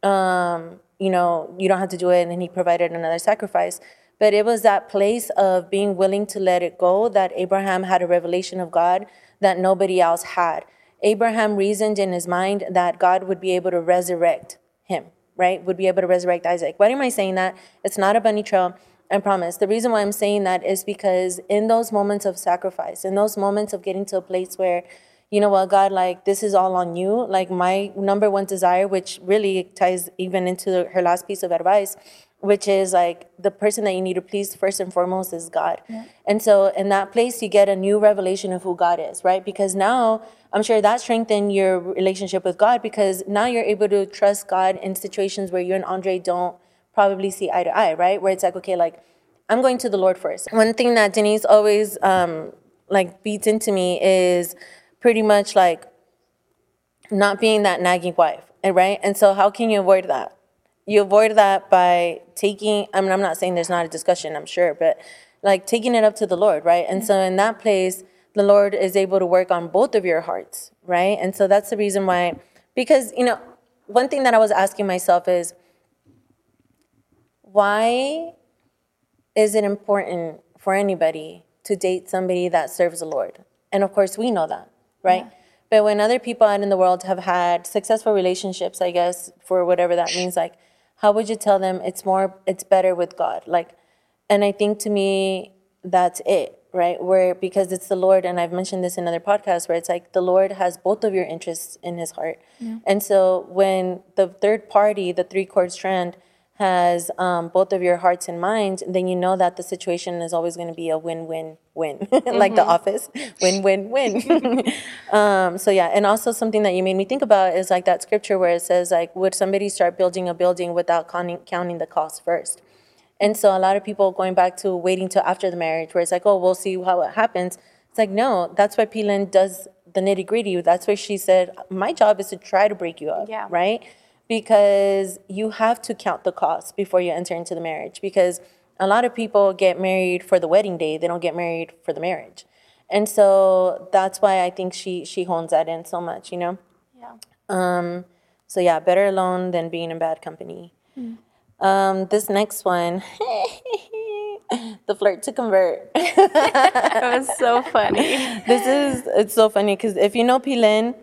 um, you know, you don't have to do it. And then he provided another sacrifice. But it was that place of being willing to let it go that Abraham had a revelation of God that nobody else had. Abraham reasoned in his mind that God would be able to resurrect him, right? Would be able to resurrect Isaac. Why am I saying that? It's not a bunny trail. I promise. The reason why I'm saying that is because in those moments of sacrifice, in those moments of getting to a place where, you know what, God, like this is all on you. Like my number one desire, which really ties even into her last piece of advice, which is like the person that you need to please first and foremost is God. And so in that place, you get a new revelation of who God is, right? Because now I'm sure that strengthened your relationship with God because now you're able to trust God in situations where you and Andre don't probably see eye to eye, right? Where it's like, okay, like I'm going to the Lord first. One thing that Denise always um, like beats into me is pretty much like not being that nagging wife, right? And so how can you avoid that? You avoid that by taking, I mean, I'm not saying there's not a discussion, I'm sure, but like taking it up to the Lord, right? And so in that place, the Lord is able to work on both of your hearts, right? And so that's the reason why, because, you know, one thing that I was asking myself is, why is it important for anybody to date somebody that serves the Lord? And of course, we know that, right? But when other people out in the world have had successful relationships, I guess, for whatever that means, like, how would you tell them it's more, it's better with God? Like, and I think to me, that's it, right? Where because it's the Lord, and I've mentioned this in other podcasts, where it's like the Lord has both of your interests in His heart, and so when the third party, the three cord strand, has um, both of your hearts and minds, then you know that the situation is always going to be a win-win-win, like The Office, win-win-win. um, so yeah, and also something that you made me think about is like that scripture where it says like, would somebody start building a building without counting, counting the cost first? And so a lot of people going back to waiting till after the marriage, where it's like, oh, we'll see how it happens. It's like, no, that's why Pilan does the nitty gritty. That's why she said, my job is to try to break you up, Yeah. right? Because you have to count the cost before you enter into the marriage. Because a lot of people get married for the wedding day, they don't get married for the marriage. And so that's why I think she she hones that in so much, you know? Yeah. Um, so yeah, better alone than being in bad company. Um, this next one, the flirt to convert. That was so funny. this is it's so funny because if you know Pilin,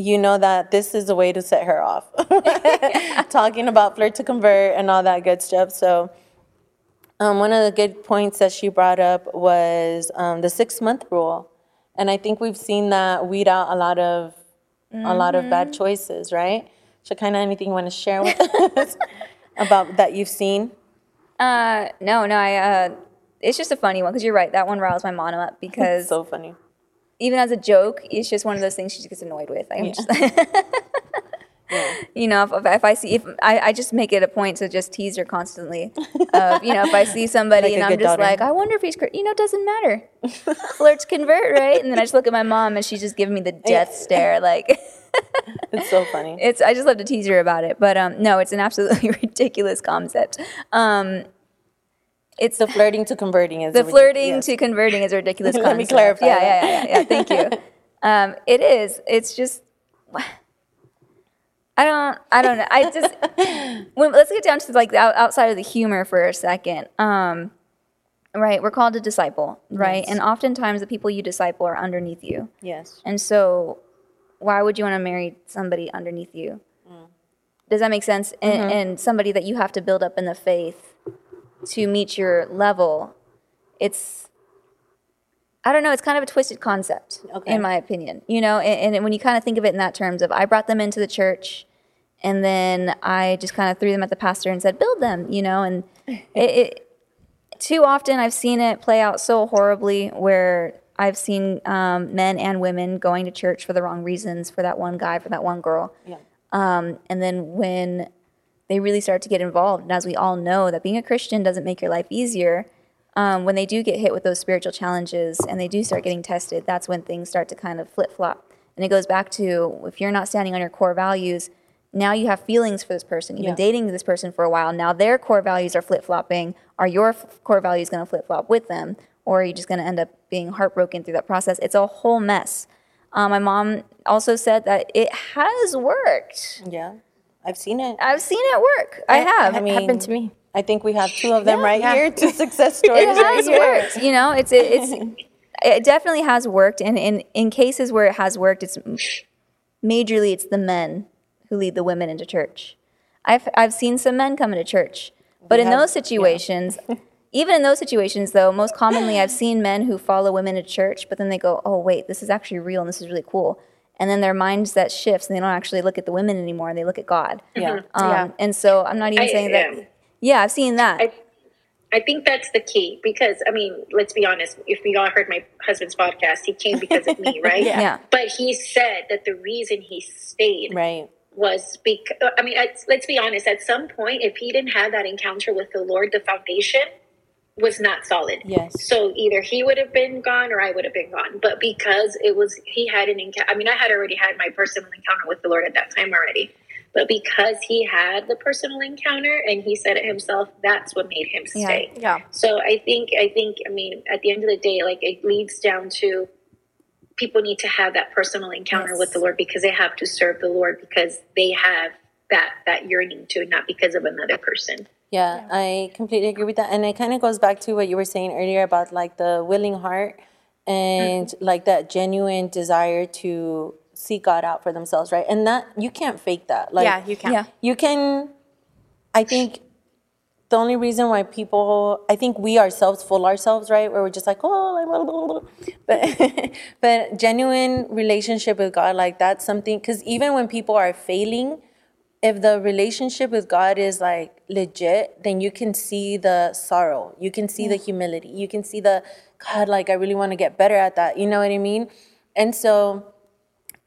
you know that this is a way to set her off. Talking about flirt to convert and all that good stuff. So, um, one of the good points that she brought up was um, the six month rule, and I think we've seen that weed out a lot of a lot of bad choices, right? Shekinah, anything you want to share with us about that you've seen? Uh, no, no, I, uh, it's just a funny one because you're right. That one riles my mom up because So funny. Even as a joke, it's just one of those things she gets annoyed with. I'm just, you know, if, if I see, if I, I just make it a point to just tease her constantly. Of, you know, if I see somebody Like and I'm just daughter. like, I wonder if he's, cr-" you know, it doesn't matter. Flirts convert, right? And then I just look at my mom and she's just giving me the death stare, like. It's so funny. it's I just love to tease her about it, but um, no, it's an absolutely ridiculous concept. Um, it's the flirting to converting is the a flirting yes. to converting is a ridiculous Let concept. me clarify Yeah, yeah, yeah, yeah, yeah. Thank you. um, it is. It's just. I don't. I don't know. I just. when, let's get down to like the outside of the humor for a second. Um, right, we're called to disciple, right? Yes. And oftentimes the people you disciple are underneath you. Yes. And so, why would you want to marry somebody underneath you? Does that make sense? And, and somebody that you have to build up in the faith to meet your level. It's, I don't know, it's kind of a twisted concept, Okay. in my opinion. You know, and, and when you kind of think of it in that terms of, I brought them into the church and then I just kind of threw them at the pastor and said, build them, you know, and it, it too often I've seen it play out so horribly where I've seen um, men and women going to church for the wrong reasons for that one guy, for that one girl. Yeah. Um, and then when they really start to get involved, and as we all know, that being a Christian doesn't make your life easier. Um, when they do get hit with those spiritual challenges and they do start getting tested, that's when things start to kind of flip flop. And it goes back to if you're not standing on your core values, now you have feelings for this person. You've Yeah. been dating this person for a while. Now their core values are flip flopping. Are your f- core values going to flip flop with them? Or are you just going to end up being heartbroken through that process? It's a whole mess. Um, my mom also said that it has worked. Yeah. I've seen it. I've seen it work. I have. I mean, Happened to me. I think we have two of them right Yeah. here, two success stories. it has here. worked. You know, it's it's it definitely has worked, and in in cases where it has worked, it's majorly it's the men who lead the women into church. I've I've seen some men come into church, but We in have- those situations. Even in those situations, though, most commonly I've seen men who follow women to church, but then they go, "Oh, wait, this is actually real, and this is really cool." And then their mindset shifts, and they don't actually look at the women anymore, and they look at God. Yeah. Um, Yeah. And so I'm not even I- saying that. yeah. Yeah, I've seen that. I, I think that's the key because I mean, let's be honest. If we all heard my husband's podcast, he came because of me, right? Yeah. But he said that the reason he stayed Right. was because I mean, let's, let's be honest. At some point, if he didn't have that encounter with the Lord, the foundation was not solid. Yes. So either he would have been gone or I would have been gone. But because it was, he had an encounter. I mean, I had already had my personal encounter with the Lord at that time already. But because he had the personal encounter and he said it himself, that's what made him Yeah. stay. Yeah. So I think, I think, I mean, at the end of the day, like it leads down to people need to have that personal encounter Yes. with the Lord because they have to serve the Lord because they have that that yearning to, not because of another person. Yeah, I completely agree with that. And it kind of goes back to what you were saying earlier about like the willing heart and Mm-hmm. like that genuine desire to seek God out for themselves, right? And that you can't fake that. Like yeah, you can. Yeah. you can I think the only reason why people, I think we ourselves fool ourselves, right? Where we're just like, oh, like, blah, blah, blah. but but genuine relationship with God, like that's something. Because even when people are failing, if the relationship with God is like legit, then you can see the sorrow, you can see the humility, you can see the God, like I really want to get better at that. You know what I mean? And so,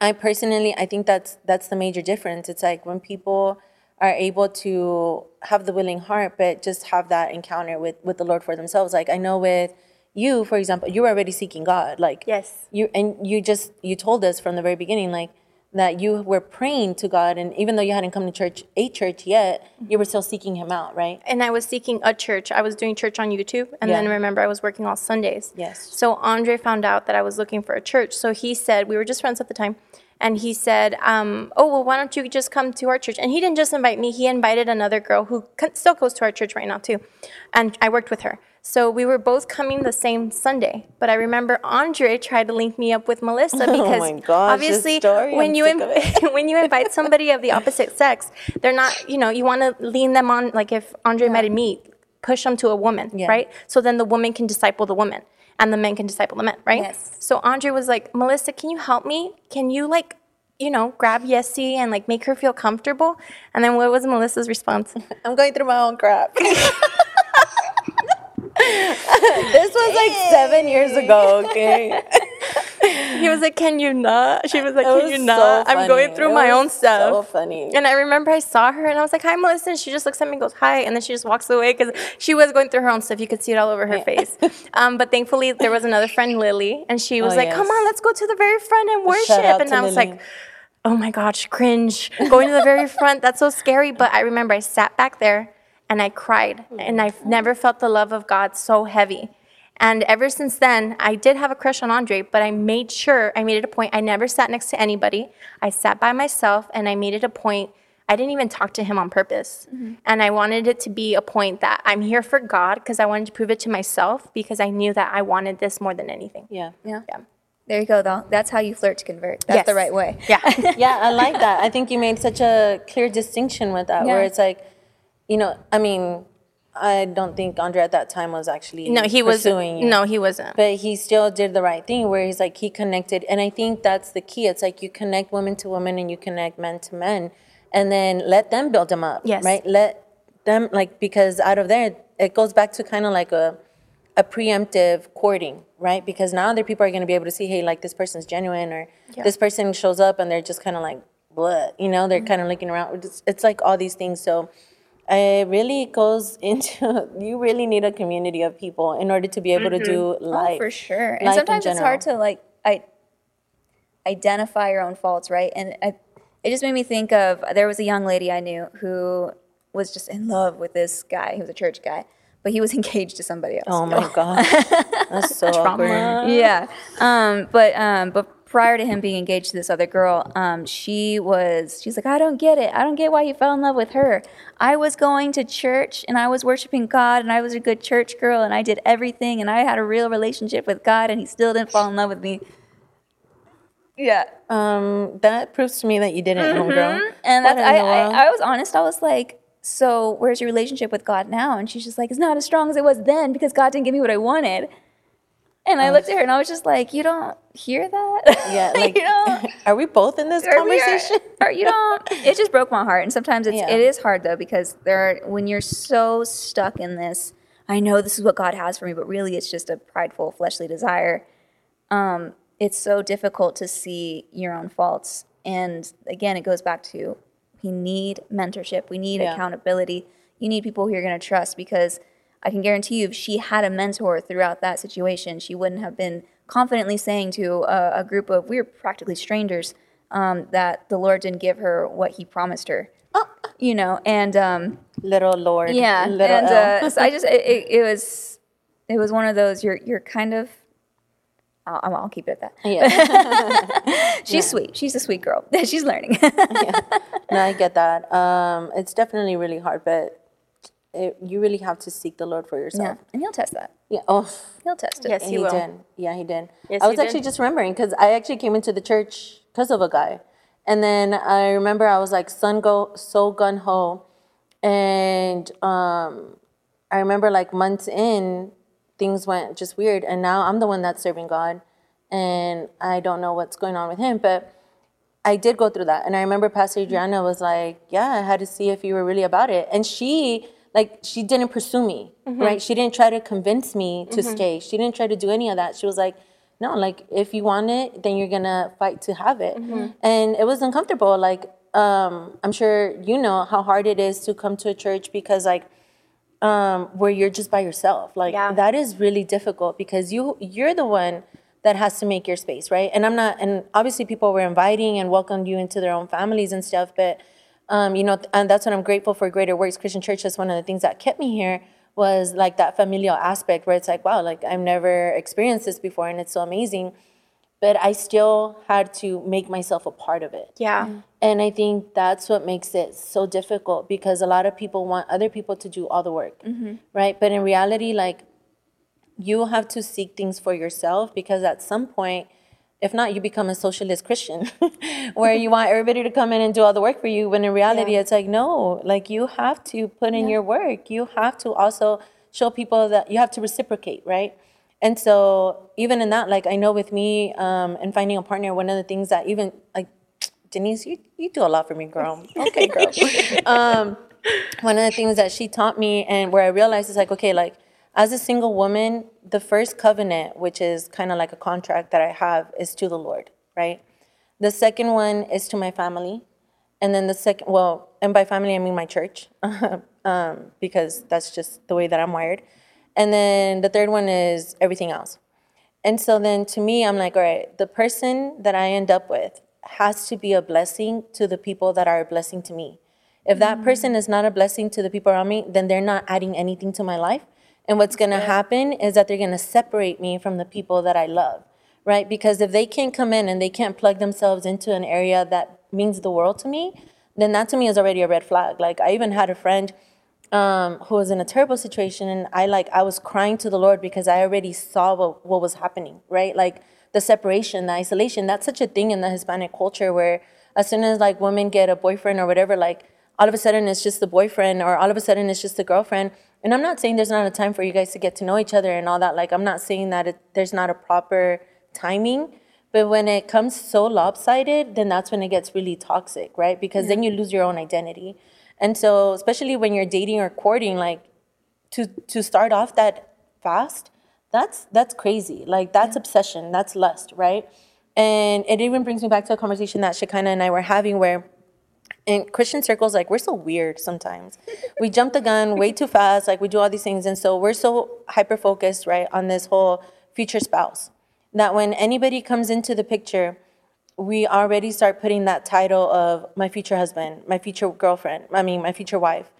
I personally, I think that's that's the major difference. It's like when people are able to have the willing heart, but just have that encounter with with the Lord for themselves. Like I know with you, for example, you were already seeking God. Like Yes. you and you just you told us from the very beginning, like that you were praying to God, and even though you hadn't come to church, a church yet, you were still seeking Him out, right? and I was seeking a church. I was doing church on YouTube, and then remember I was working all Sundays. Yes. So Andre found out that I was looking for a church. So he said we were just friends at the time, and he said, um, "Oh well, why don't you just come to our church?" And he didn't just invite me; he invited another girl who still goes to our church right now too, and I worked with her. So we were both coming the same Sunday. But I remember Andre tried to link me up with Melissa oh because Oh gosh, obviously when I'm you inv- when you invite somebody of the opposite sex, they're not, you know, you want to lean them on, like if Andre invited me, push them to a woman, Yeah. right? So then the woman can disciple the woman and the men can disciple the men, right? Yes. So Andre was like, Melissa, can you help me? Can you like, you know, grab Yessie and like make her feel comfortable? And then what was Melissa's response? I'm going through my own crap. This was like seven years ago, okay? he was like, Can you not? She was like, Can was you so not? I'm going through It my own stuff. So funny. And I remember I saw her and I was like, hi, Melissa. And she just looks at me and goes, hi. And then she just walks away because she was going through her own stuff. You could see it all over her face. Um, but thankfully, there was another friend, Lily, and she was Oh, like, come on, let's go to the very front and worship. And I was Lily. like, oh my gosh, cringe. Going to the very front, that's so scary. But I remember I sat back there and I cried. And mm. I've never felt the love of God so heavy. And ever since then, I did have a crush on Andre, but I made sure, I made it a point, I never sat next to anybody. I sat by myself and I made it a point. I didn't even talk to him on purpose. Mm-hmm. And I wanted it to be a point that I'm here for God because I wanted to prove it to myself because I knew that I wanted this more than anything. yeah. Yeah. Yeah. There you go, though. That's how you flirt to convert. That's the right way. Yeah. yeah, I like that. I think you made such a clear distinction with that, where it's like, you know, I mean, I don't think Andre at that time was actually no, he was pursuing you. No, he wasn't. but he still did the right thing where he's like he connected and i think that's the key. It's like you connect women to women and you connect men to men and then let them build them up Yes. right? Let them like because out of there it goes back to kind of like a a preemptive courting right? Because now other people are going to be able to see hey like this person's genuine or this person shows up and they're just kind of like what you know? They're mm-hmm. kind of looking around. It's, it's like all these things. So it really goes into you really need a community of people in order to be able to do life Oh, for sure. And life in sometimes it's hard to like I identify your own faults, right? And I, it just made me think of there was a young lady I knew who was just in love with this guy. He was a church guy, but he was engaged to somebody else. Oh my god, that's so awkward. yeah. Um, but um, but prior to him being engaged to this other girl, um, she was she's like, I don't get it. I don't get why he fell in love with her. I was going to church and I was worshiping God and I was a good church girl and I did everything and I had a real relationship with God and he still didn't fall in love with me. Yeah. Um, that proves to me that you didn't, homegirl. And that's, I, in the world? I, I was honest. I was like, so where's your relationship with God now? And she's just like, it's not as strong as it was then because God didn't give me what I wanted. And I looked at her and I was just like, you don't hear that? yeah, like, you don't. are we both in this Or we are- conversation? you don't. It just broke my heart. And sometimes it's Yeah. it is hard though because there are when you're so stuck in this. I know this is what God has for me, but really it's just a prideful fleshly desire. Um, it's so difficult to see your own faults. And again, it goes back to we need mentorship. We need Yeah. accountability. You need people who you're going to trust because I can guarantee you, if she had a mentor throughout that situation, she wouldn't have been confidently saying to a, a group of we were practically strangers um, that the Lord didn't give her what He promised her. You know, and um, Little Lord. yeah, Little and uh, so I just it, it, it was it was one of those you're you're kind of. I'll, I'll keep it at that. yeah. She's sweet. She's a sweet girl. She's learning. yeah. no, I get that. Um, it's definitely really hard, but it, you really have to seek the Lord for yourself. yeah, yourself. and he'll test that. Yeah. Oh, He'll test it. Yes, And he he will. did. Yeah, he did. Yes, I was he did. actually just remembering because I actually came into the church because of a guy, and then I remember I was like sun go so gun ho, and um, I remember like months in, things went just weird, and now I'm the one that's serving God, and I don't know what's going on with him, but. I did go through that. And I remember Pastor Adriana was like, Yeah, I had to see if you were really about it. And she, like, she didn't pursue me, right? She didn't try to convince me to stay. She didn't try to do any of that. She was like, No, like, if you want it, then you're gonna fight to have it. And it was uncomfortable. Like, um, I'm sure you know how hard it is to come to a church because, like, um, where you're just by yourself. Like Yeah. that is really difficult because you you're the one that has to make your space, right? And I'm not. And obviously, people were inviting and welcomed you into their own families and stuff. But um, you know, and that's what I'm grateful for. Greater Works Christian Church. That's one of the things that kept me here was like that familial aspect where it's like, wow, like I've never experienced this before, and it's so amazing. But I still had to make myself a part of it. Yeah. And I think that's what makes it so difficult because a lot of people want other people to do all the work, right? But in reality, like you have to seek things for yourself because at some point, if not, you become a socialist Christian where you want everybody to come in and do all the work for you. When in reality, it's like, no, like you have to put in your work. You have to also show people that you have to reciprocate, right? And so even in that, like I know with me um, and finding a partner, one of the things that even like Denise, you, you do a lot for me, girl. Okay, girl. um, one of the things that she taught me and where I realized is like, okay, like as a single woman, the first covenant, which is kind of like a contract that I have, is to the Lord, right? The second one is to my family. And then the second, well, and by family, I mean my church, um, because that's just the way that I'm wired. And then the third one is everything else. And so then to me, I'm like, all right, the person that I end up with has to be a blessing to the people that are a blessing to me. If that person is not a blessing to the people around me, then they're not adding anything to my life. And what's gonna happen is that they're gonna separate me from the people that I love, right? Because if they can't come in and they can't plug themselves into an area that means the world to me, then that to me is already a red flag. Like I even had a friend um, who was in a terrible situation and I like I was crying to the Lord because I already saw what, what was happening, right? Like the separation, the isolation. That's such a thing in the Hispanic culture where as soon as like women get a boyfriend or whatever, like all of a sudden it's just the boyfriend or all of a sudden it's just the girlfriend. And I'm not saying there's not a time for you guys to get to know each other and all that. Like I'm not saying that it, there's not a proper timing. But when it comes so lopsided, then that's when it gets really toxic, right? Because then you lose your own identity. And so, especially when you're dating or courting, like to to start off that fast, that's that's crazy. Like that's obsession, that's lust, right? And it even brings me back to a conversation that Shekinah and I were having where in Christian circles, like we're so weird sometimes. we jump the gun way too fast, like we do all these things, and so we're so hyper focused, right, on this whole future spouse that when anybody comes into the picture, we already start putting that title of my future husband, my future girlfriend, I mean, my future wife.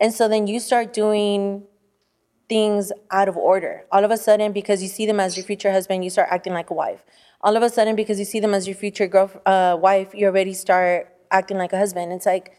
And so then you start doing things out of order. All of a sudden, because you see them as your future husband, you start acting like a wife. All of a sudden, because you see them as your future girl, uh, wife, you already start acting like a husband. It's like,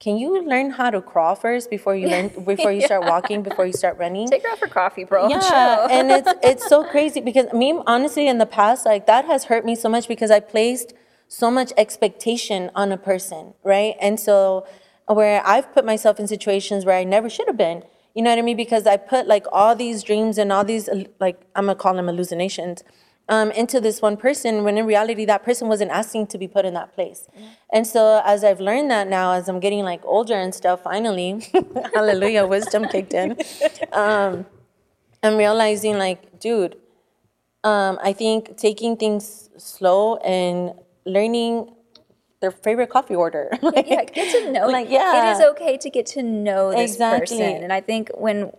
can you learn how to crawl first before you learn before you start walking, before you start running? Take her out for coffee, bro. Yeah, and it's it's so crazy because me honestly in the past like that has hurt me so much because I placed so much expectation on a person, right? And so where I've put myself in situations where I never should have been. You know what I mean? Because I put like all these dreams and all these like I'm gonna call them hallucinations um, into this one person when in reality that person wasn't asking to be put in that place. And so as I've learned that now, as I'm getting like older and stuff, finally, hallelujah, wisdom kicked in. Um, I'm realizing like, dude, um, I think taking things slow and learning their favorite coffee order. like, yeah, get to know. Like, yeah. it is okay to get to know this Exactly. person, and I think when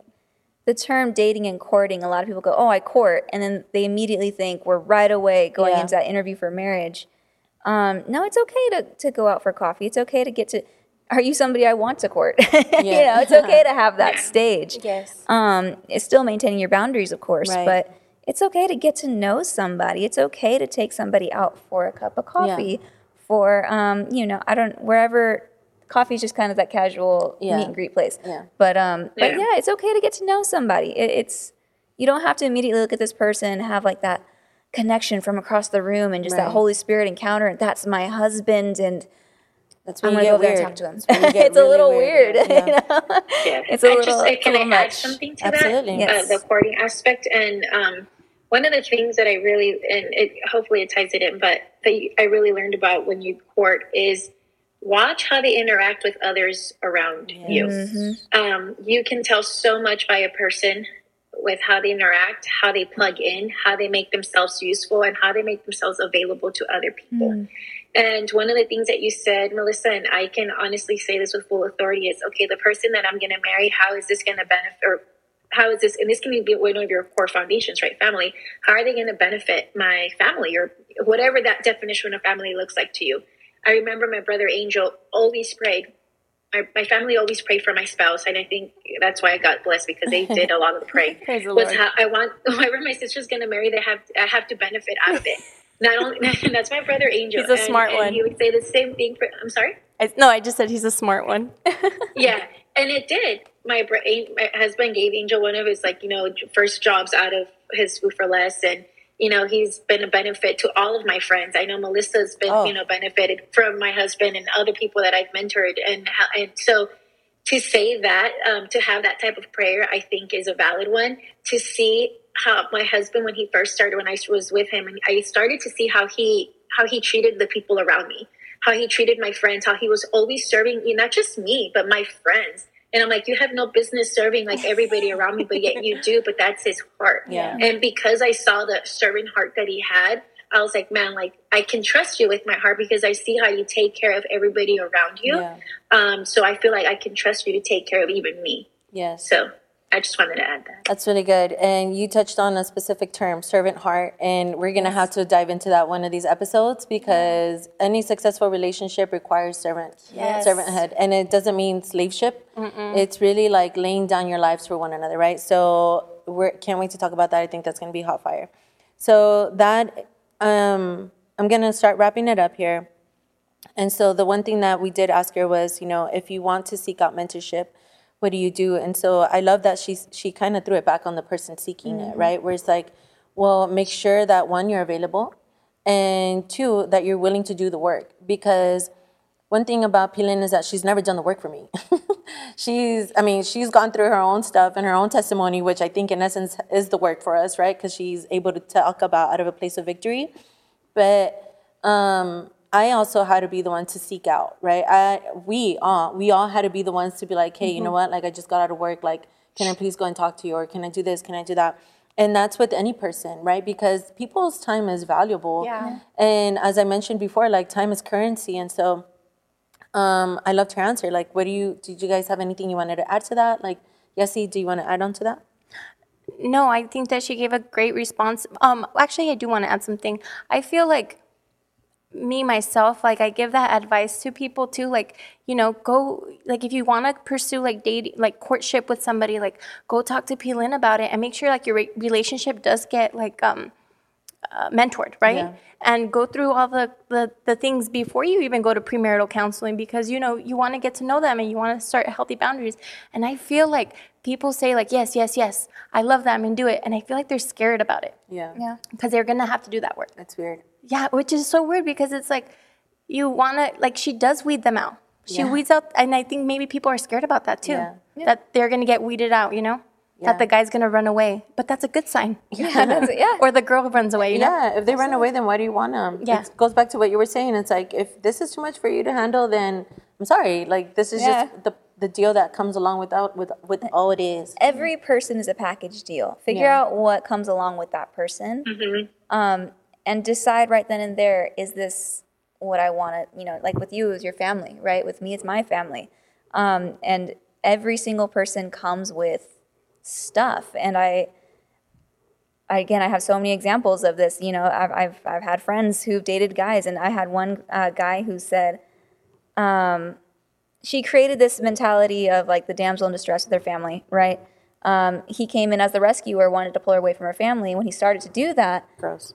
the term dating and courting, a lot of people go, "Oh, I court," and then they immediately think we're right away going Yeah. into that interview for marriage. Um, no, it's okay to to go out for coffee. It's okay to get to. Are you somebody I want to court? you know, it's okay to have that stage. yes. Um, it's still maintaining your boundaries, of course, Right. but it's okay to get to know somebody. It's okay to take somebody out for a cup of coffee, for um, you know, I don't wherever coffee is just kind of that casual Yeah. meet and greet place. Yeah. But um, but Yeah. yeah, it's okay to get to know somebody. It, it's you don't have to immediately look at this person and have like that connection from across the room and just that Holy Spirit encounter. and That's my husband, and That's I'm when gonna you go get over there and weird. talk to him. That's when you get it's a little weird. Yeah. you know? Yeah. It's a I little, just, uh, can a I little add much. something to Absolutely. that? Yes. Uh, the courting aspect. And um, one of the things that I really, and it hopefully it ties it in, but that I really learned about when you court is watch how they interact with others around you. Mm-hmm. Um, you can tell so much by a person with how they interact, how they plug in, how they make themselves useful, and how they make themselves available to other people. Mm. And one of the things that you said, Melissa, and I can honestly say this with full authority, is okay, the person that I'm going to marry, how is this going to benefit, or how is this, and this can be one of your core foundations, right? Family. How are they going to benefit my family or whatever that definition of family looks like to you? I remember my brother Angel always prayed. My, my family always prayed for my spouse, and I think that's why I got blessed because they did a lot of praying. Was Lord. how I want whoever my sister's going to marry, they have I have to benefit out of it. Not only that's my brother Angel. He's a and- smart and one. He would say the same thing for. I'm sorry. I, no, I just said he's a smart one. Yeah, and it did. My my husband gave Angel one of his like you know first jobs out of his Food 4 Less, and you know he's been a benefit to all of my friends. I know Melissa's been Oh. you know benefited from my husband and other people that I've mentored, and and so to say that um, to have that type of prayer, I think is a valid one. To see how my husband when he first started when I was with him, and I started to see how he how he treated the people around me how he treated my friends, how he was always serving you, not just me, but my friends. And I'm like, you have no business serving like everybody around me, but yet you do. But that's his heart. Yeah. And because I saw the servant heart that he had, I was like, man, like I can trust you with my heart because I see how you take care of everybody around you. Yeah. Um, so I feel like I can trust you to take care of even me. Yes. So I just wanted to add that. That's really good. And you touched on a specific term, servant heart. And we're going to have to dive into that one of these episodes because any successful relationship requires servant, Yes. servanthood. And it doesn't mean slaveship. It's really like laying down your lives for one another, right? So we can't wait to talk about that. I think that's going to be hot fire. So that, um, I'm going to start wrapping it up here. And so the one thing that we did ask her was, you know, if you want to seek out mentorship, what do you do? And so I love that she she kind of threw it back on the person seeking it, right? Where it's like, well, make sure that one you're available, and two that you're willing to do the work because one thing about Pilin is that she's never done the work for me. she's, I mean, she's gone through her own stuff and her own testimony, which I think in essence is the work for us, right? Because she's able to talk about out of a place of victory. But um, I also had to be the one to seek out, right? I we all we all had to be the ones to be like, hey, you know what? Like I just got out of work. Like, can I please go and talk to you, or can I do this? Can I do that? And that's with any person, right? Because people's time is valuable. Yeah. And as I mentioned before, like time is currency, and so um, I loved her answer. Like, what do you? Did you guys have anything you wanted to add to that? Like, Yessie, do you want to add on to that? No, I think that she gave a great response. Um, actually, I do want to add something. I feel like me myself, like I give that advice to people too. Like, you know, go like if you want to pursue like dating, like courtship with somebody, like go talk to P-Lin about it and make sure like your re- relationship does get like um uh, mentored, right? Yeah. And go through all the, the the things before you even go to premarital counseling because you know you want to get to know them and you want to start healthy boundaries. And I feel like people say like yes, yes, yes, I love them and do it, and I feel like they're scared about it Yeah. Yeah. because they're gonna have to do that work. That's weird. Yeah, which is so weird because it's like you want to like she does weed them out. She Yeah. weeds out, and I think maybe people are scared about that too. Yeah. That they're gonna get weeded out, you know. That the guy's gonna run away, but that's a good sign. Yeah, that's, yeah. or the girl runs away, you know. Yeah, if they run away, then why do you want them? Yeah. It goes back to what you were saying. It's like if this is too much for you to handle, then I'm sorry. Like this is Yeah. just the the deal that comes along without with with all it is. Every person is a package deal. Figure Yeah. out what comes along with that person, mm-hmm. um, and decide right then and there: is this what I want to? You know, like with you, is your family, right? With me, it's my family, um, and every single person comes with stuff, and I. I, again, I have so many examples of this. You know, I've, I've, I've had friends who've dated guys, and I had one uh, guy who said, um, she created this mentality of like the damsel in distress with her family, right? Um, he came in as the rescuer, wanted to pull her away from her family. When he started to do that, Gross.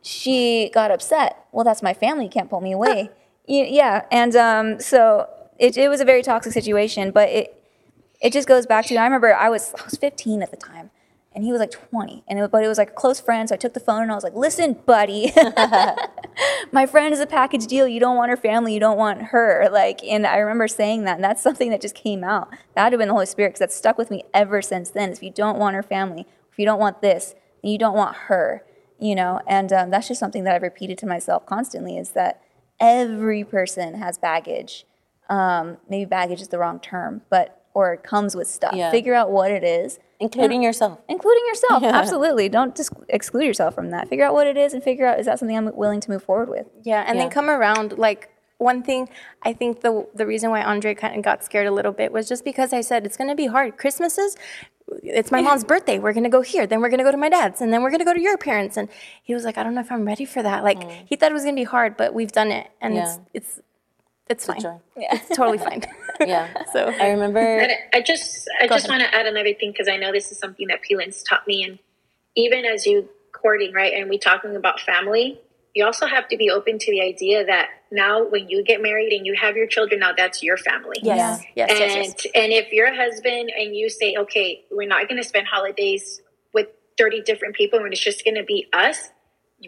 she got upset. Well, that's my family. You can't pull me away. Yeah, and um, so it, it was a very toxic situation. But it it just goes back to I remember I was I was 15 at the time, and he was like 20, and it, but it was like a close friend. So I took the phone and I was like, "Listen, buddy." my friend is a package deal. You don't want her family. You don't want her. Like, and I remember saying that, and that's something that just came out. That would have been the Holy Spirit because that's stuck with me ever since then. If you don't want her family, if you don't want this, then you don't want her. You know, and um, that's just something that I've repeated to myself constantly is that every person has baggage. Um, maybe baggage is the wrong term, but or it comes with stuff. Yeah. Figure out what it is, Including yourself. including yourself. Absolutely, don't just exclude yourself from that. Figure out what it is and figure out is that something I'm willing to move forward with. Yeah, and Yeah. then come around like one thing I think the the reason why Andre kind of got scared a little bit was just because I said it's going to be hard. Christmases it's my mom's birthday. We're going to go here. Then we're going to go to my dad's and then we're going to go to your parents and he was like I don't know if I'm ready for that. Like mm. he thought it was going to be hard, but we've done it and Yeah. it's it's it's fine. joy. It's totally fine. Yeah. so I remember. And I just I just want to add another thing because I know this is something that Peelin's taught me, and even as you courting, right, and we talking about family, you also have to be open to the idea that now when you get married and you have your children, now that's your family. yes. Yes, and yes, yes. and if you're a husband and you say, okay, we're not going to spend holidays with thirty different people, and it's just going to be us.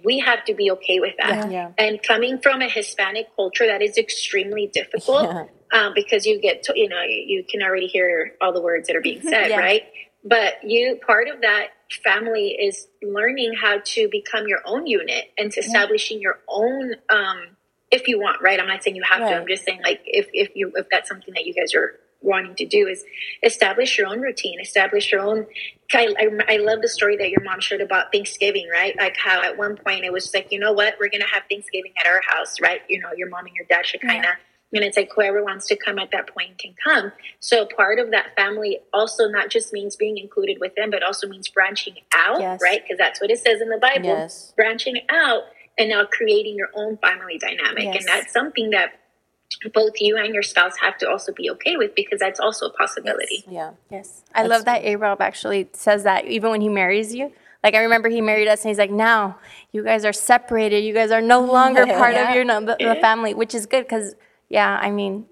We have to be okay with that. Yeah. And coming from a Hispanic culture, that is extremely difficult Yeah. um, because you get to, you know, you, can already hear all the words that are being said, Yeah. right? But you, part of that family is learning how to become your own unit and to establishing your own, um, if you want, right? I'm not saying you have to. I'm just saying, like, if if you if that's something that you guys are wanting to do, is establish your own routine, establish your own. I, I, I love the story that your mom shared about Thanksgiving, right? Like how at one point it was like, you know what, we're gonna have Thanksgiving at our house, right? You know, your mom and your dad should kind of and it's like whoever wants to come at that point can come. So part of that family also not just means being included with them, but also means branching out, Yes. right? Because that's what it says in the Bible. Yes. Branching out and now creating your own family dynamic. Yes. And that's something that both you and your spouse have to also be okay with because that's also a possibility. Yeah. Yes. I love that A Rob actually says that even when he marries you. Like I remember he married us and he's like, now you guys are separated. You guys are no longer part of your no, the, the family, which is good because yeah, I mean,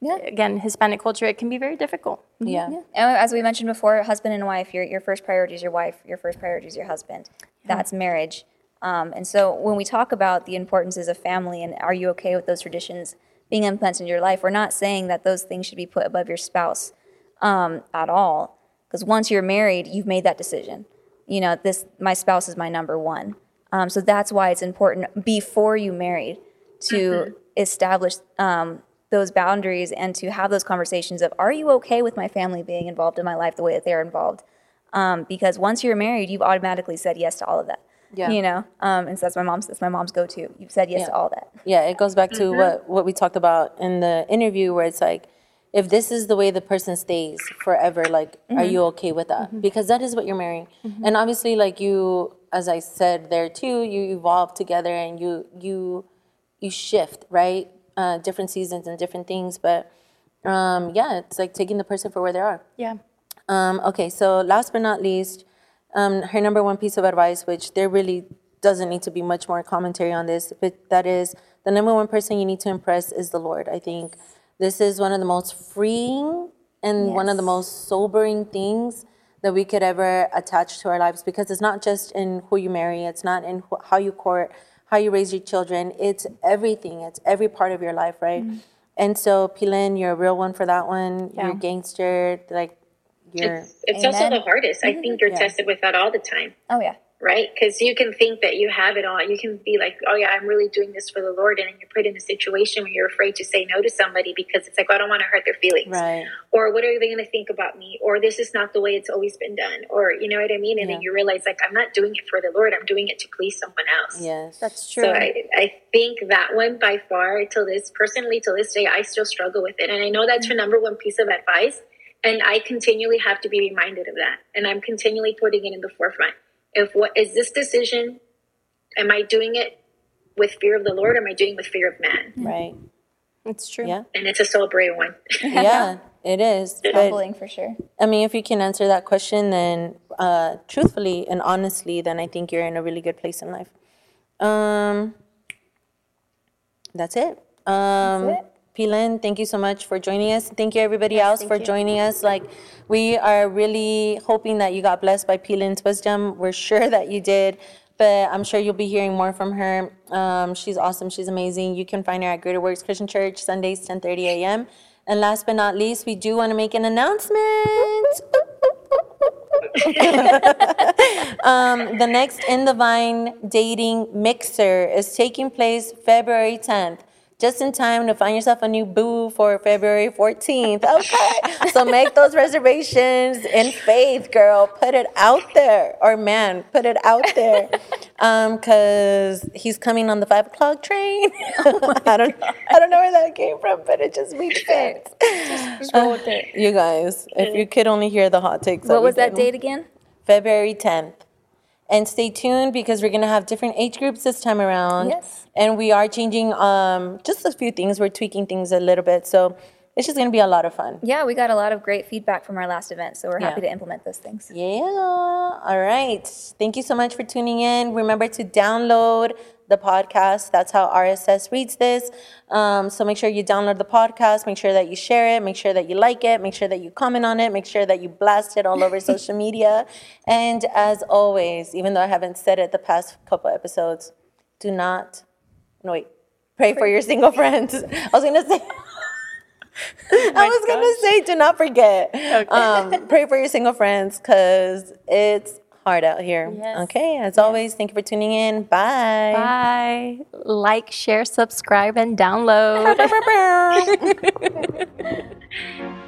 Yeah. again, Hispanic culture it can be very difficult. Mm-hmm. Yeah. And as we mentioned before, husband and wife, your, your first priority is your wife, your first priority is your husband. That's marriage. Um, and so when we talk about the importances of family and are you okay with those traditions being implemented in your life, we're not saying that those things should be put above your spouse um, at all. Because once you're married, you've made that decision. You know, this my spouse is my number one. Um, so that's why it's important before you married to establish um, those boundaries and to have those conversations of are you okay with my family being involved in my life the way that they're involved um, because once you're married you've automatically said yes to all of that Yeah. you know um, and so that's my mom's that's my mom's go-to you've said yes Yeah. to all that Yeah, it goes back to what what we talked about in the interview, where it's like, if this is the way the person stays forever, like, are you okay with that? Because that is what you're marrying, and obviously, like you, as I said there too, you evolve together and you you you shift, right? Uh, different seasons and different things, but um, yeah, it's like taking the person for where they are. Yeah. Um, okay, so last but not least, um, her number one piece of advice, which there really doesn't need to be much more commentary on this, but that is the number one person you need to impress is the Lord. I think this is one of the most freeing and one of the most sobering things that we could ever attach to our lives because it's not just in who you marry, it's not in wh- how you court, how you raise your children, it's everything, it's every part of your life, right? And so, Pilin, you're a real one for that one. You're a gangster, like you're. It's, it's also the hardest. I think you're Yeah. tested with that all the time. oh yeah right? Because you can think that you have it all. You can be like, oh, yeah, I'm really doing this for the Lord. And then you're put in a situation where you're afraid to say no to somebody because it's like, oh, I don't want to hurt their feelings. Right. Or what are they going to think about me? Or this is not the way it's always been done. Or, you know what I mean? And then you realize, like, I'm not doing it for the Lord. I'm doing it to please someone else. Yes. That's true. So I, I think that one by far, till this personally, till this day, I still struggle with it. And I know that's mm. your number one piece of advice. And I continually have to be reminded of that. And I'm continually putting it in the forefront. If what is this decision? Am I doing it with fear of the Lord? Or am I doing it with fear of man? Right. it's true. Yeah. And it's a sobering one. Yeah, it is. But humbling for sure I mean, if you can answer that question, then uh, truthfully and honestly, then I think you're in a really good place in life. Um, that's it. Um, it. Pilen, thank you so much for joining us. Thank you, everybody else, for you. joining us. Like, we are really hoping that you got blessed by Pilen's wisdom. We're sure that you did. but I'm sure you'll be hearing more from her. Um, she's awesome. She's amazing. You can find her at Greater Works Christian Church Sundays 10:30 a.m. And last but not least, we do want to make an announcement. um, the next In the Vine dating mixer is taking place February 10th. Just in time to find yourself a new boo for February 14th. Okay. so make those reservations in faith, girl. Put it out there. Or man, put it out there. Um, cause he's coming on the five o'clock train. I don't I don't know where that came from, but it just makes sense. Uh, you guys, if you could only hear the hot takes. What was that date again? February 10th. And stay tuned because we're going to have different age groups this time around. Yes. And we are changing um, just a few things. We're tweaking things a little bit. So it's just going to be a lot of fun. Yeah, we got a lot of great feedback from our last event, so we're happy Yeah. to implement those things. Yeah. All right. Thank you so much for tuning in. Remember to download the podcast. That's how RSS reads this. Um, so make sure you download the podcast. Make sure that you share it. Make sure that you like it. Make sure that you comment on it. Make sure that you blast it all over social media. And as always, even though I haven't said it the past couple episodes, do not, no, wait, pray for your single friends. I was going to say, I was gonna say, do not forget. Um, pray for your single friends because it's hard out here. Yes. Okay. As always, thank you for tuning in. Bye. Bye. Like, share, subscribe, and download.